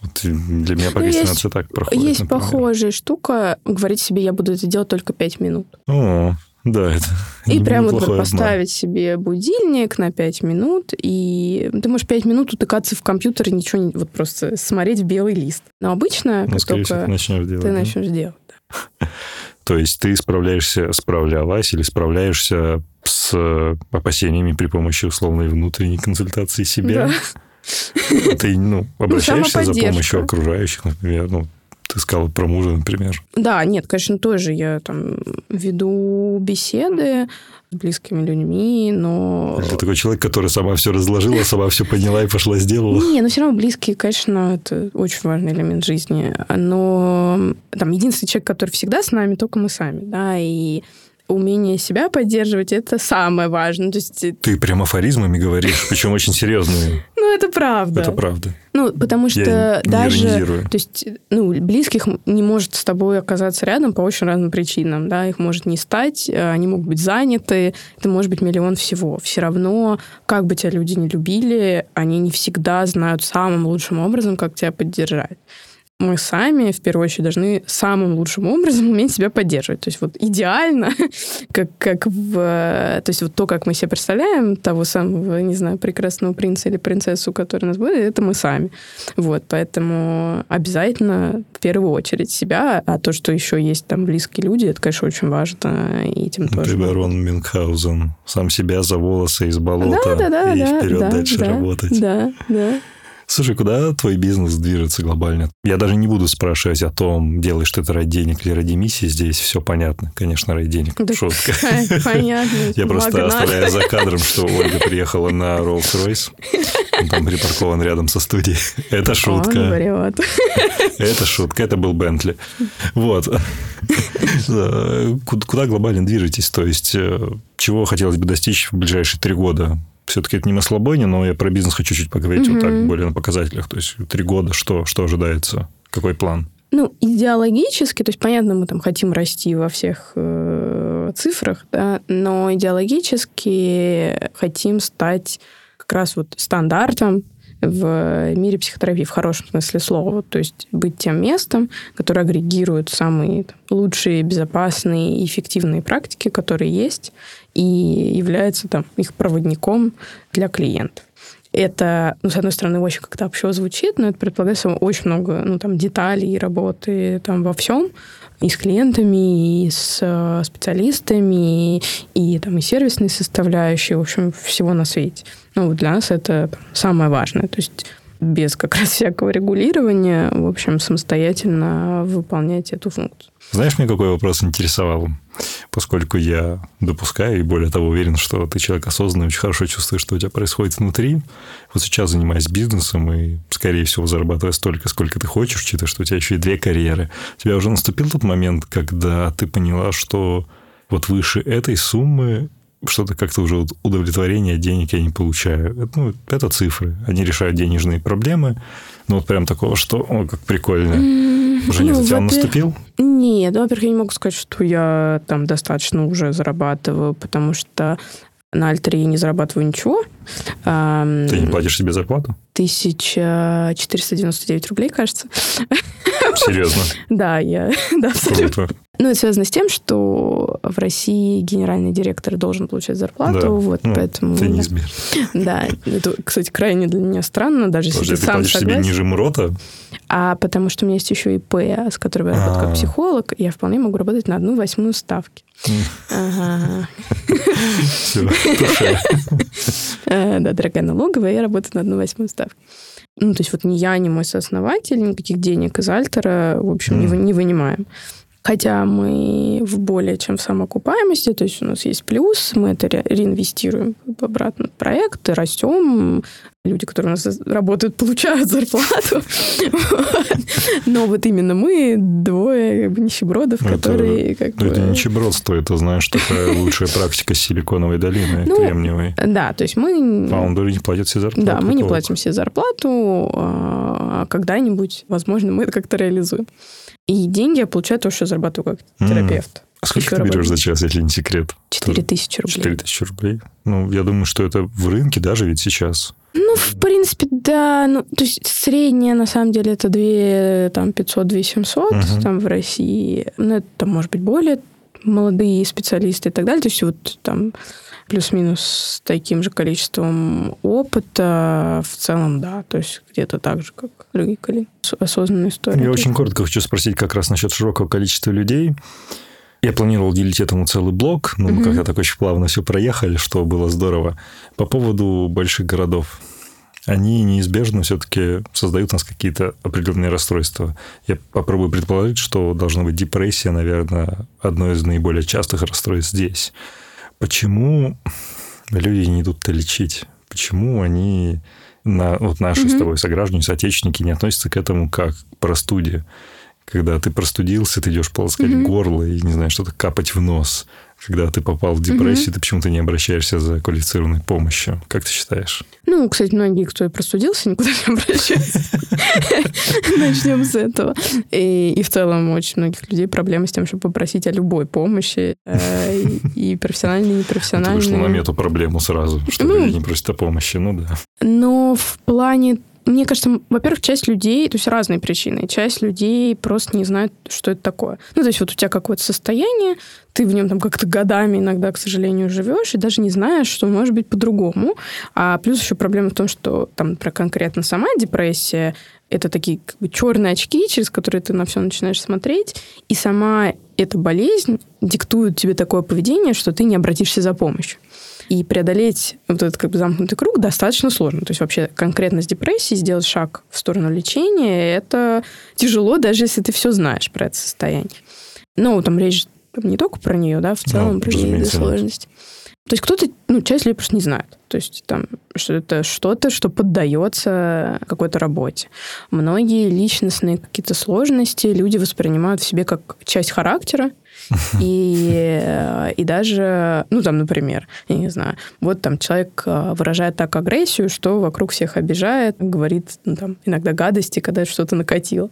Вот для меня прокрастинация ну, так проходит. Есть например. похожая штука. Говорить себе, я буду это делать только 5 минут. О, да, это И прямо вот поставить себе будильник на 5 минут, и ты можешь 5 минут утыкаться в компьютер и ничего не... Вот просто смотреть в белый лист. Но обычно, ну, как только ты начнешь делать, ты да? начнешь делать. Да. То есть ты справляешься, справлялась или справляешься с опасениями при помощи условной внутренней консультации себя? Да. Ты ну, ну обращаешься ну, за помощью окружающих, например, ну, Ты сказала про мужа, например. Да, нет, конечно, тоже я там веду беседы с близкими людьми, но... Ты такой человек, который сама все разложила, сама все поняла и пошла сделала. Не, но все равно близкие, конечно, это очень важный элемент жизни. Но там единственный человек, который всегда с нами, только мы сами, да, и умение себя поддерживать это самое важное. То есть... Ты прям афоризмами говоришь, причем очень серьезные. Ну, это правда. Это правда. Ну, потому что Я даже... То есть, ну, близких не может с тобой оказаться рядом по очень разным причинам, да, их может не стать, э, они могут быть заняты, это может быть миллион всего. Все равно, как бы тебя люди не любили, они не всегда знают самым лучшим образом, как тебя поддержать мы сами, в первую очередь, должны самым лучшим образом уметь себя поддерживать. То есть вот идеально, как, как в... То есть вот то, как мы себе представляем того самого, не знаю, прекрасного принца или принцессу, который нас будет, это мы сами. Вот, поэтому обязательно в первую очередь себя, а то, что еще есть там близкие люди, это, конечно, очень важно, и этим тоже. Ты барон Мюнхгаузен. Сам себя за волосы из болота да, да, да, и да, вперед да, дальше да, работать. Да, да. Слушай, куда твой бизнес движется глобально? Я даже не буду спрашивать о том, делаешь ты это ради денег или ради миссии. Здесь все понятно. Конечно, ради денег. Да, Шутка. Понятно. Я просто оставляю за кадром, что Ольга приехала на Rolls-Royce. Он там припаркован рядом со студией. Это шутка. Это шутка. Это был Бентли. Вот. Куда глобально движетесь? То есть, э, чего хотелось бы достичь в ближайшие три года? Все-таки это не маслобойня, но я про бизнес хочу чуть поговорить угу. вот так, более на показателях. То есть три года, что, что ожидается? Какой план? Ну, идеологически, то есть, понятно, мы там хотим расти во всех э, цифрах, да, но идеологически хотим стать как раз вот стандартом в мире психотерапии в хорошем смысле слова. То есть быть тем местом, которое агрегирует самые там, лучшие, безопасные и эффективные практики, которые есть, и является там, их проводником для клиентов. Это, ну, с одной стороны, очень как-то общо звучит, но это предполагает очень много ну, там, деталей и работы там, во всем, и с клиентами, и с э, специалистами, и, и, там, и сервисной составляющей, в общем, всего на свете. Ну, вот для нас это самое важное. То есть без как раз всякого регулирования, в общем, самостоятельно выполнять эту функцию. Знаешь, мне какой вопрос интересовал? Поскольку я допускаю и более того уверен, что ты человек осознанный, очень хорошо чувствуешь, что у тебя происходит внутри. Вот сейчас занимаясь бизнесом и, скорее всего, зарабатывая столько, сколько ты хочешь, учитывая, что у тебя еще и две карьеры. У тебя уже наступил тот момент, когда ты поняла, что вот выше этой суммы что-то как-то уже удовлетворение денег я не получаю. Ну, это цифры. Они решают денежные проблемы. Ну, вот прям такого, что, о, как прикольно. Mm, уже не ну, за наступил? Нет, ну, во-первых, я не могу сказать, что я там достаточно уже зарабатываю, потому что на Альтере я не зарабатываю ничего. Ты не платишь себе зарплату? 1499 рублей, кажется. Серьезно? Да, я... Да, абсолютно. Ну, это связано с тем, что в России генеральный директор должен получать зарплату, да. вот, ну, поэтому... Это неизбежно. Да, это, кстати, крайне для меня странно, даже если ты сам согласен. себе ниже МРОТа? А потому что у меня есть еще ИП, с которым я работаю как а. психолог, и я вполне могу работать на одну восьмую ставки. Ага. Все, э, Да, дорогая налоговая, я работаю на одну восьмую ставки. Ну, то есть вот ни я, ни мой сооснователь никаких денег из Альтера, в общем, не вынимаем. Хотя мы в более чем в самоокупаемости, то есть у нас есть плюс, мы это ре- реинвестируем обратно в проект, растем, люди, которые у нас работают, получают зарплату. Но вот именно мы двое нищебродов, которые... Как это нищебродство, это, знаешь, такая лучшая практика Силиконовой долины, ну, кремниевой. Да, то есть мы... Фаундеры не платят себе зарплату. Да, мы не платим себе зарплату, а когда-нибудь, возможно, мы это как-то реализуем. И деньги я получаю то, что зарабатываю как терапевт. А сколько ты берешь за час, если не секрет? Четыре тысячи рублей. Четыре тысячи рублей. Ну, я думаю, что это в рынке даже ведь сейчас. Ну, в принципе, да. Ну, то есть средняя, на самом деле, это 2, там, 500, 2 700 угу. там в России. Ну, это, там, может быть, более молодые специалисты и так далее. То есть вот там плюс-минус с таким же количеством опыта в целом, да, то есть где-то так же, как другие коллеги. Осознанная история. Я очень коротко хочу спросить как раз насчет широкого количества людей. Я планировал делить этому целый блок, но мы угу. как-то так очень плавно все проехали, что было здорово. По поводу больших городов. Они неизбежно все-таки создают у нас какие-то определенные расстройства. Я попробую предположить, что должна быть депрессия, наверное, одно из наиболее частых расстройств здесь. Почему люди не идут-то лечить? Почему они, на, вот наши mm-hmm. с тобой сограждане, соотечественники, не относятся к этому как к простуде? Когда ты простудился, ты идешь полоскать mm-hmm. горло и, не знаю, что-то капать в нос когда ты попал в депрессию, mm-hmm. ты почему-то не обращаешься за квалифицированной помощью. Как ты считаешь? Ну, кстати, многие, кто простудился, никуда не обращаются. Начнем с этого. И, в целом у очень многих людей проблемы с тем, чтобы попросить о любой помощи. Э, и профессиональной, и непрофессиональной. Ты вышла на эту проблему сразу, что ну, люди не просят о помощи, ну да. Но в плане мне кажется, во-первых, часть людей, то есть разные причины, часть людей просто не знают, что это такое. Ну, то есть вот у тебя какое-то состояние, ты в нем там как-то годами иногда, к сожалению, живешь, и даже не знаешь, что может быть по-другому. А плюс еще проблема в том, что там про конкретно сама депрессия, это такие как бы черные очки, через которые ты на все начинаешь смотреть, и сама эта болезнь диктует тебе такое поведение, что ты не обратишься за помощью. И преодолеть вот этот как бы замкнутый круг достаточно сложно. То есть вообще конкретно с депрессией сделать шаг в сторону лечения, это тяжело, даже если ты все знаешь про это состояние. Ну, там речь не только про нее, да, в целом ну, про какие сложности. То есть кто-то, ну, часть людей просто не знает. То есть там, что это что-то, что поддается какой-то работе. Многие личностные какие-то сложности люди воспринимают в себе как часть характера, и, и даже, ну, там, например, я не знаю, вот там человек э, выражает так агрессию, что вокруг всех обижает, говорит, ну, там, иногда гадости, когда что-то накатило.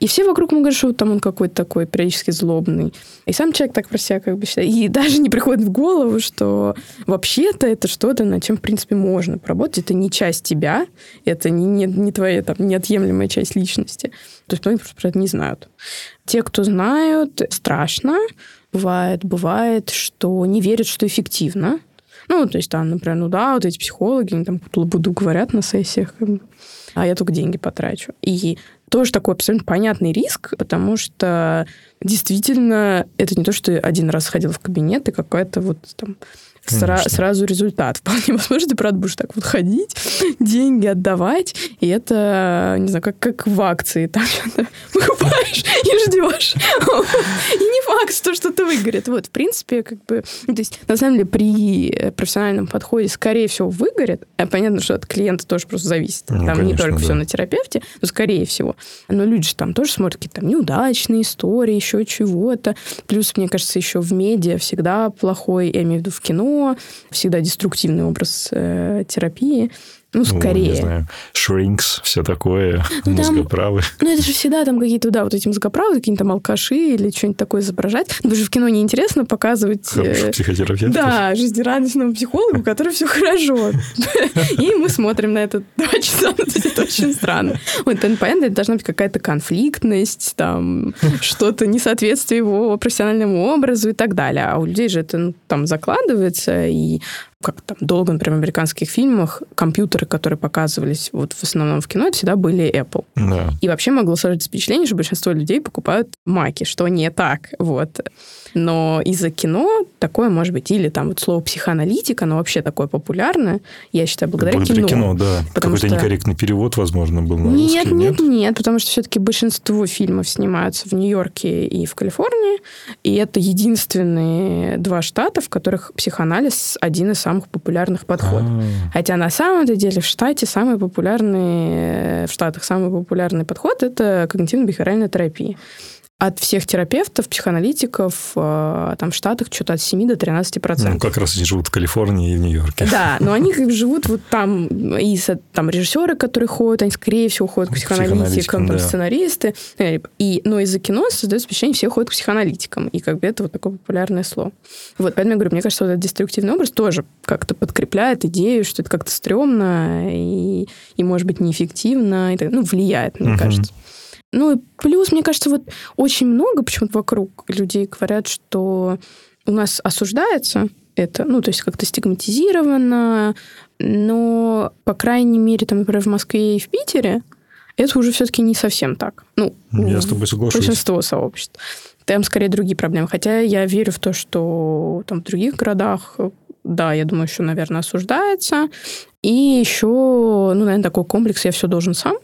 И все вокруг ему говорят, что там он какой-то такой периодически злобный. И сам человек так про себя как бы считает. И даже не приходит в голову, что вообще-то это что-то, над чем, в принципе, можно поработать. Это не часть тебя, это не, не, не твоя там, неотъемлемая часть личности. То есть многие просто про это не знают. Те, кто знают, страшно. Бывает, бывает, что не верят, что эффективно. Ну, то есть там, например, ну да, вот эти психологи, они там буду говорят на сессиях, а я только деньги потрачу. И тоже такой абсолютно понятный риск, потому что действительно это не то, что один раз ходил в кабинет и какая-то вот там сра- сразу результат. Вполне возможно, ты, правда, будешь так вот ходить, деньги отдавать, и это, не знаю, как, как в акции. Там что-то покупаешь и ждешь. И не факт, что что-то выгорит. Вот, в принципе, как бы... То есть, на самом деле, при профессиональном подходе, скорее всего, выгорит. А понятно, что от клиента тоже просто зависит. Ну, там не только все на терапевте, но скорее всего. Но люди же там тоже смотрят какие-то там неудачные истории, еще чего-то. Плюс, мне кажется, еще в медиа всегда плохой, я имею в виду в кино, всегда деструктивный образ э, терапии. Ну, скорее. Ну, не знаю, shrinks, все такое, ну, мозгоправы. Там, ну, это же всегда там какие-то, да, вот эти мозгоправы, какие-то там алкаши или что-нибудь такое изображать. Потому что в кино неинтересно показывать... Хороших э, психотерапевтов. Да, жизнерадостного психолога, у которого все хорошо. И мы смотрим на это два часа, ну, это очень странно. Вот, понятно, это должна быть какая-то конфликтность, там, что-то несоответствие его профессиональному образу и так далее. А у людей же это ну, там закладывается, и как там долго, например, в американских фильмах компьютеры, которые показывались вот в основном в кино, это всегда были Apple. Да. И вообще могло сложиться впечатление, что большинство людей покупают маки, что не так. Вот. Но из-за кино такое может быть. Или там вот слово психоаналитика, оно вообще такое популярное, я считаю, благодаря, благодаря кино. кино, да. Какой-то что... некорректный перевод, возможно, был на нет, русский, нет? Нет, нет, потому что все-таки большинство фильмов снимаются в Нью-Йорке и в Калифорнии, и это единственные два штата, в которых психоанализ один из самых популярных подходов. А-а-а. Хотя на самом-то деле в штате самый популярный, в Штатах самый популярный подход – это когнитивно-бихевиоральная терапия от всех терапевтов, психоаналитиков, э, там в Штатах что-то от 7 до 13 процентов. Ну, как раз они живут в Калифорнии и в Нью-Йорке. Да, но они живут вот там, и там режиссеры, которые ходят, они, скорее всего, ходят к психоаналитикам, там, да. сценаристы. Э, и, но из-за кино создается впечатление, все ходят к психоаналитикам. И как бы это вот такое популярное слово. Вот, поэтому я говорю, мне кажется, вот этот деструктивный образ тоже как-то подкрепляет идею, что это как-то стрёмно и, и может быть, неэффективно, и так, ну, влияет, мне угу. кажется. Ну и плюс, мне кажется, вот очень много почему-то вокруг людей говорят, что у нас осуждается это, ну, то есть как-то стигматизировано, но, по крайней мере, там, например, в Москве и в Питере это уже все-таки не совсем так. Ну, я с тобой соглашусь. Большинство сообществ. Там скорее другие проблемы. Хотя я верю в то, что там в других городах да, я думаю, еще, наверное, осуждается. И еще, ну, наверное, такой комплекс «я все должен сам».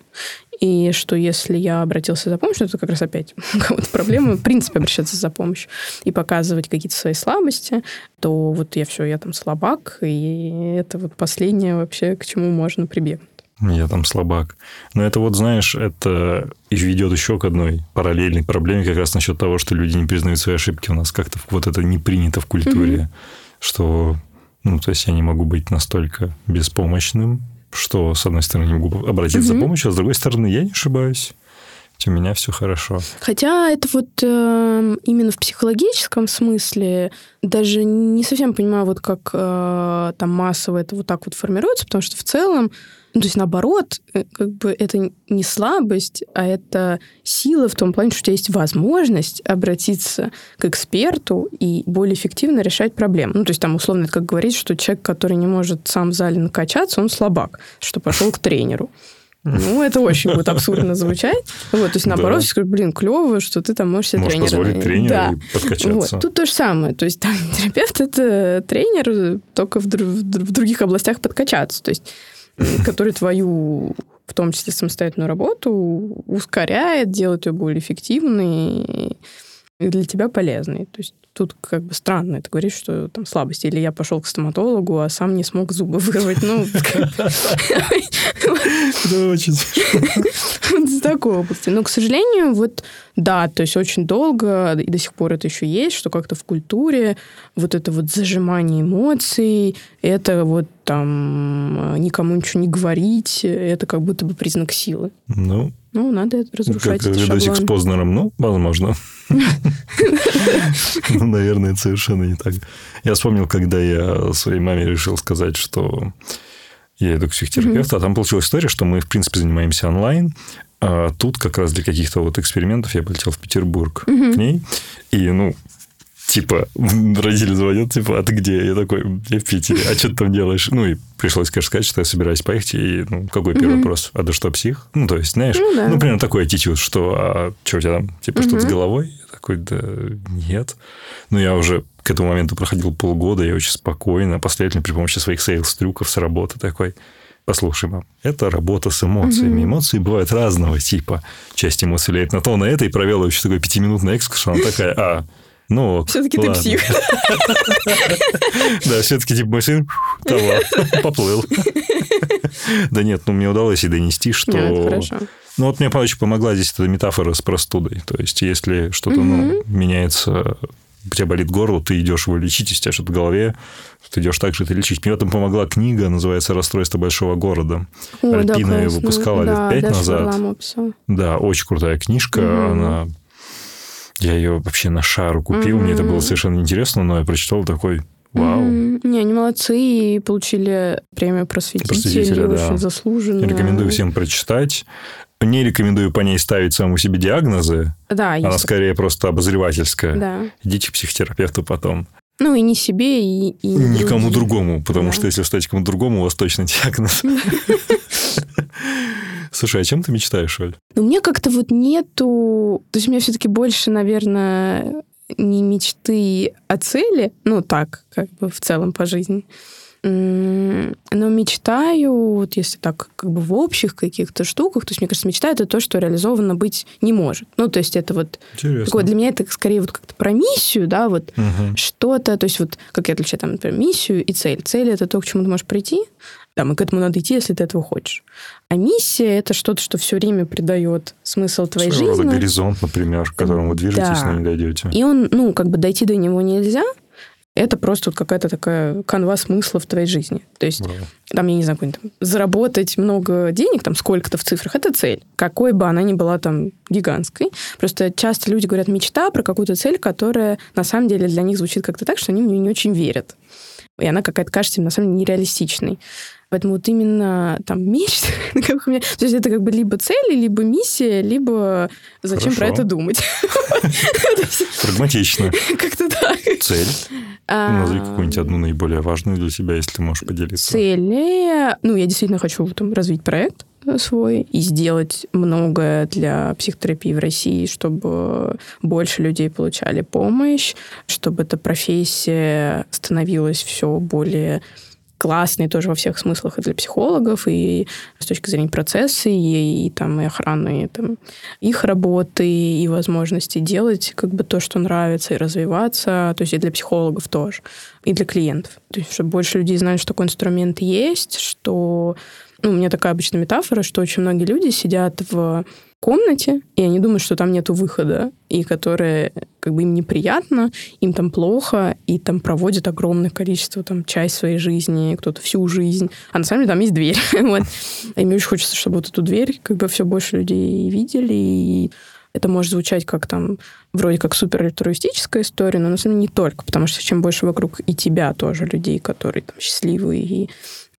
И что если я обратился за помощью, это как раз опять у кого-то проблема, в принципе, обращаться за помощью и показывать какие-то свои слабости, то вот я все, я там слабак, и это вот последнее вообще, к чему можно прибегнуть. Я там слабак. Но это вот, знаешь, это и ведет еще к одной параллельной проблеме, как раз насчет того, что люди не признают свои ошибки. У нас как-то вот это не принято в культуре, mm-hmm. что, ну, то есть я не могу быть настолько беспомощным, что, с одной стороны, не могу обратиться mm-hmm. за помощью, а с другой стороны, я не ошибаюсь. У меня все хорошо. Хотя это вот э, именно в психологическом смысле даже не совсем понимаю, вот как э, там массово это вот так вот формируется, потому что в целом ну, то есть, наоборот, э, как бы это не слабость, а это сила в том плане, что у тебя есть возможность обратиться к эксперту и более эффективно решать проблемы. Ну, то есть, там, условно, это как говорить, что человек, который не может сам в зале накачаться, он слабак, что пошел к тренеру. Ну, это очень будет абсурдно звучать. Вот, то есть, наоборот, да. скажу, блин, клево, что ты там можешь себе можешь тренера... позволить тренеру да. подкачаться. Вот. Тут то же самое. То есть, там, терапевт – это тренер, только в, в других областях подкачаться. То есть, который твою, в том числе самостоятельную работу, ускоряет, делает ее более эффективной и для тебя полезной. То есть тут как бы странно, ты говоришь, что там слабости. Или я пошел к стоматологу, а сам не смог зубы вырвать. Ну, это очень из такой области. Но, к сожалению, вот да, то есть очень долго, и до сих пор это еще есть, что как-то в культуре вот это вот зажимание эмоций, это вот там никому ничего не говорить, это как будто бы признак силы. Ну, ну, надо разрушать как видосик с Познером, ну, возможно. Ну, наверное, совершенно не так. Я вспомнил, когда я своей маме решил сказать, что я иду к психотерапевту, а там получилась история, что мы, в принципе, занимаемся онлайн, а тут как раз для каких-то вот экспериментов я полетел в Петербург к ней, и, ну, типа, родители звонят, типа, а ты где? Я такой, я в Питере, а что ты там делаешь? Ну, и пришлось, конечно, сказать, что я собираюсь поехать, и, ну, какой первый mm-hmm. вопрос? А ты что, псих? Ну, то есть, знаешь, ну, да. ну примерно такой аттитюд, что, а что у тебя там, типа, mm-hmm. что-то с головой? Я такой, да нет. Ну, я уже к этому моменту проходил полгода, я очень спокойно, последовательно при помощи своих сейлс-трюков с работы такой, Послушай, мам, это работа с эмоциями. Угу. Эмоции бывают разного типа. Часть эмоций влияет на то, на это, и провела еще такой пятиминутный экскурс, она такая, а, ну, все-таки ты псих. Да, все-таки типа мой сын поплыл. Да нет, ну мне удалось и донести, что... Ну вот мне очень помогла здесь эта метафора с простудой. То есть если что-то ну, меняется, у тебя болит горло, ты идешь его лечить, если у тебя что-то в голове, ты идешь так же это лечить. Мне в этом помогла книга, называется «Расстройство большого города». О, Альпина ее выпускала да, лет пять назад. Да, очень крутая книжка. Угу. Она я ее вообще на шару купил, mm-hmm. мне это было совершенно интересно, но я прочитал такой, Вау. Mm-hmm. Не, они молодцы и получили премию просветителя, просветителя да. очень заслуженно. Рекомендую всем прочитать. Не рекомендую по ней ставить самому себе диагнозы. Да, Она есть. скорее просто обозревательская. Да. Идите к психотерапевту потом. Ну, и не себе, и... и Никому другому, потому да. что если встать кому другому, у вас точно диагноз. Слушай, а чем ты мечтаешь, Оль? Ну, меня как-то вот нету... То есть у меня все-таки больше, наверное, не мечты, а цели. Ну, так, как бы в целом по жизни. Но мечтаю, вот если так как бы в общих каких-то штуках, то есть, мне кажется, мечта это то, что реализовано быть не может. Ну, то есть это вот... Интересно. Такое, для меня это скорее вот как-то про миссию, да, вот угу. что-то, то есть вот как я отличаю там, например, миссию и цель. Цель это то, к чему ты можешь прийти, там, и к этому надо идти, если ты этого хочешь. А миссия — это что-то, что все время придает смысл твоей Своего жизни. горизонт, например, к которому вы движетесь, да. но не дойдете. И он, ну, как бы дойти до него нельзя, это просто вот какая-то такая канва смысла в твоей жизни. То есть, Браво. там, я не знаю, там, заработать много денег, там, сколько-то в цифрах, это цель. Какой бы она ни была там гигантской. Просто часто люди говорят мечта про какую-то цель, которая на самом деле для них звучит как-то так, что они в нее не очень верят. И она какая-то кажется им на самом деле нереалистичной. Поэтому вот именно там мечта, как у меня, то есть это как бы либо цели, либо миссия, либо зачем Хорошо. про это думать. Прагматично. Как-то так. Цель. А, Назови какую-нибудь одну наиболее важную для себя, если ты можешь поделиться. Цели. Ну, я действительно хочу там развить проект свой и сделать многое для психотерапии в России, чтобы больше людей получали помощь, чтобы эта профессия становилась все более классный тоже во всех смыслах и для психологов, и с точки зрения процесса, и, и, там, и охраны и, там, их работы, и возможности делать как бы то, что нравится, и развиваться, то есть и для психологов тоже, и для клиентов. То есть чтобы больше людей знали, что такой инструмент есть, что... Ну, у меня такая обычная метафора, что очень многие люди сидят в комнате, и они думают, что там нету выхода, и которые как бы им неприятно, им там плохо, и там проводят огромное количество, там, часть своей жизни, кто-то всю жизнь, а на самом деле там есть дверь. вот. И мне очень хочется, чтобы вот эту дверь как бы все больше людей видели, и это может звучать как там вроде как супер альтруистическая история, но на самом деле не только, потому что чем больше вокруг и тебя тоже людей, которые там счастливые и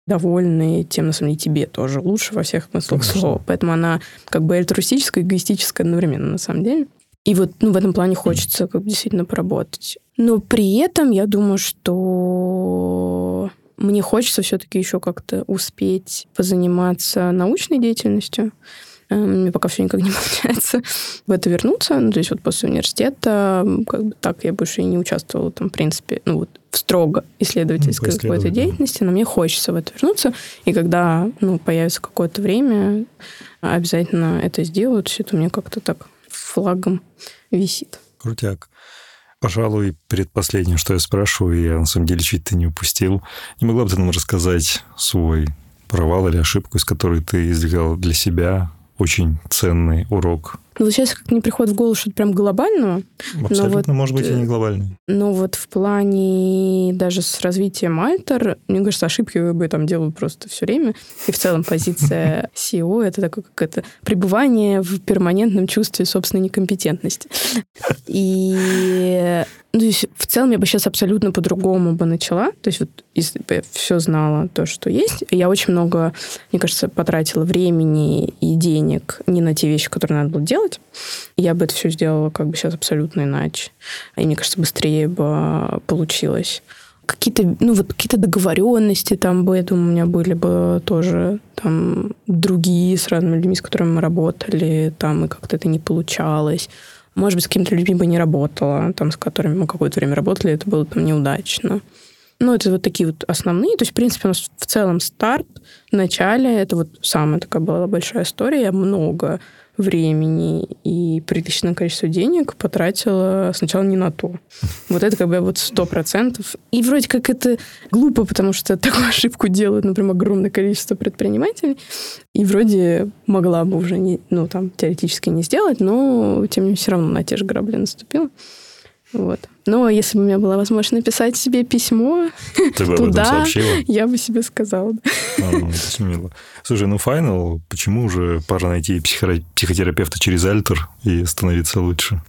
довольны, тем, на самом деле, тебе тоже лучше во всех смыслах Конечно. слова. Поэтому она как бы альтруистическая и эгоистическая одновременно, на самом деле. И вот ну, в этом плане хочется как бы действительно поработать. Но при этом я думаю, что мне хочется все-таки еще как-то успеть позаниматься научной деятельностью. Эм, мне пока все никак не получается в это вернуться. Ну, то есть вот после университета как бы так я больше и не участвовала там, в принципе, ну вот в строго исследовательской ну, какой-то деятельности, но мне хочется в это вернуться. И когда ну, появится какое-то время, обязательно это сделаю. То есть это у меня как-то так флагом висит. Крутяк. Пожалуй, предпоследнее, что я спрашиваю, я на самом деле чуть-то не упустил. Не могла бы ты нам рассказать свой провал или ошибку, из которой ты извлекал для себя очень ценный урок ну, вот сейчас как не приходит в голову что-то прям глобального. Абсолютно, вот, может быть, и не глобальное. Но вот в плане даже с развитием Альтер, мне кажется, ошибки вы бы там делают просто все время. И в целом позиция CEO — это такое как это пребывание в перманентном чувстве собственной некомпетентности. И ну, то есть в целом я бы сейчас абсолютно по-другому бы начала. То есть вот если бы я все знала, то, что есть, я очень много, мне кажется, потратила времени и денег не на те вещи, которые надо было делать. Я бы это все сделала как бы сейчас абсолютно иначе. И мне кажется, быстрее бы получилось какие-то, ну, вот какие-то договоренности там бы, я думаю, у меня были бы тоже там другие с разными людьми, с которыми мы работали, там, и как-то это не получалось. Может быть, с какими-то людьми бы не работала, там, с которыми мы какое-то время работали, это было там неудачно. Ну, это вот такие вот основные. То есть, в принципе, у нас в целом старт в начале, это вот самая такая была большая история. Я много времени и приличное количество денег потратила сначала не на то. Вот это как бы вот сто процентов. И вроде как это глупо, потому что такую ошибку делают, например, огромное количество предпринимателей. И вроде могла бы уже, не, ну, там, теоретически не сделать, но, тем не менее, все равно на те же грабли наступила. Вот. Но если бы у меня была возможность написать себе письмо Ты бы туда, я бы себе сказала. А, ну, это мило. Слушай, ну файнал, почему уже пора найти психотерапевта через Альтер и становиться лучше?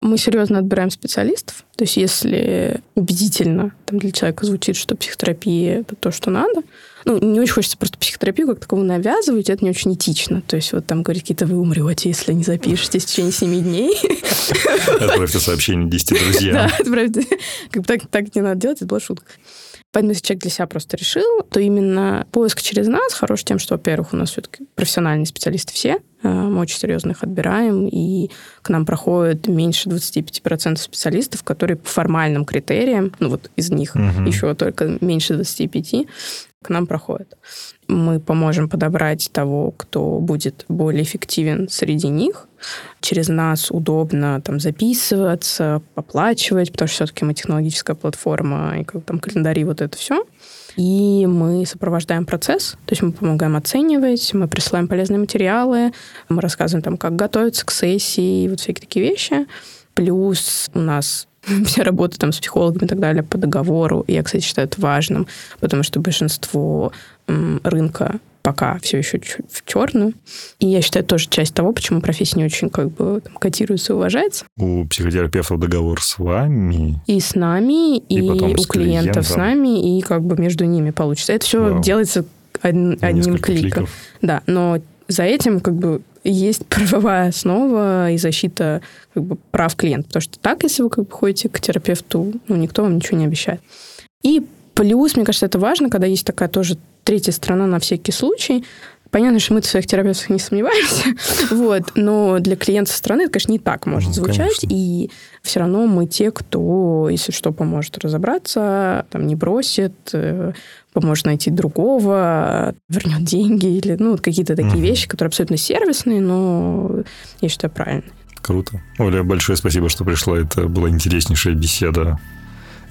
Мы серьезно отбираем специалистов. То есть если убедительно там, для человека звучит, что психотерапия – это то, что надо, ну, не очень хочется просто психотерапию как таковую навязывать, это не очень этично. То есть вот там говорить, какие-то вы умрете, если не запишетесь в течение 7 дней. Отправьте сообщение 10 друзьям. Да, отправьте. Как бы так, так не надо делать, это была шутка. Поэтому если человек для себя просто решил, то именно поиск через нас хорош тем, что, во-первых, у нас все-таки профессиональные специалисты все, э, мы очень серьезно их отбираем, и к нам проходит меньше 25% специалистов, которые по формальным критериям, ну вот из них угу. еще только меньше 25, к нам проходят. Мы поможем подобрать того, кто будет более эффективен среди них. Через нас удобно там записываться, оплачивать, потому что все-таки мы технологическая платформа, и как там календари, вот это все. И мы сопровождаем процесс, то есть мы помогаем оценивать, мы присылаем полезные материалы, мы рассказываем там, как готовиться к сессии, вот всякие такие вещи. Плюс у нас вся работа там с психологами и так далее по договору. Я, кстати, считаю это важным, потому что большинство рынка пока все еще в черную. И я считаю, это тоже часть того, почему профессия не очень как бы там, котируется и уважается. У психотерапевтов договор с вами? И с нами, и, и у клиентов с нами, и как бы между ними получится. Это все Вау. делается од- одним кликом. Кликов. Да, но за этим как бы есть правовая основа и защита как бы, прав клиента. Потому что так, если вы как бы, ходите к терапевту, ну, никто вам ничего не обещает. И плюс, мне кажется, это важно, когда есть такая тоже третья сторона на всякий случай. Понятно, что мы в своих терапевтах не сомневаемся, вот, но для клиента со стороны это, конечно, не так может ну, звучать, конечно. и все равно мы те, кто, если что, поможет разобраться, там, не бросит, э, поможет найти другого, вернет деньги или ну, какие-то такие угу. вещи, которые абсолютно сервисные, но я считаю правильные. Круто. Оля, большое спасибо, что пришла. Это была интереснейшая беседа.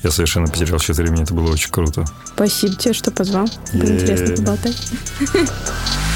Я совершенно потерял счет времени. Это было очень круто. Спасибо тебе, что позвал. Было интересно поболтать.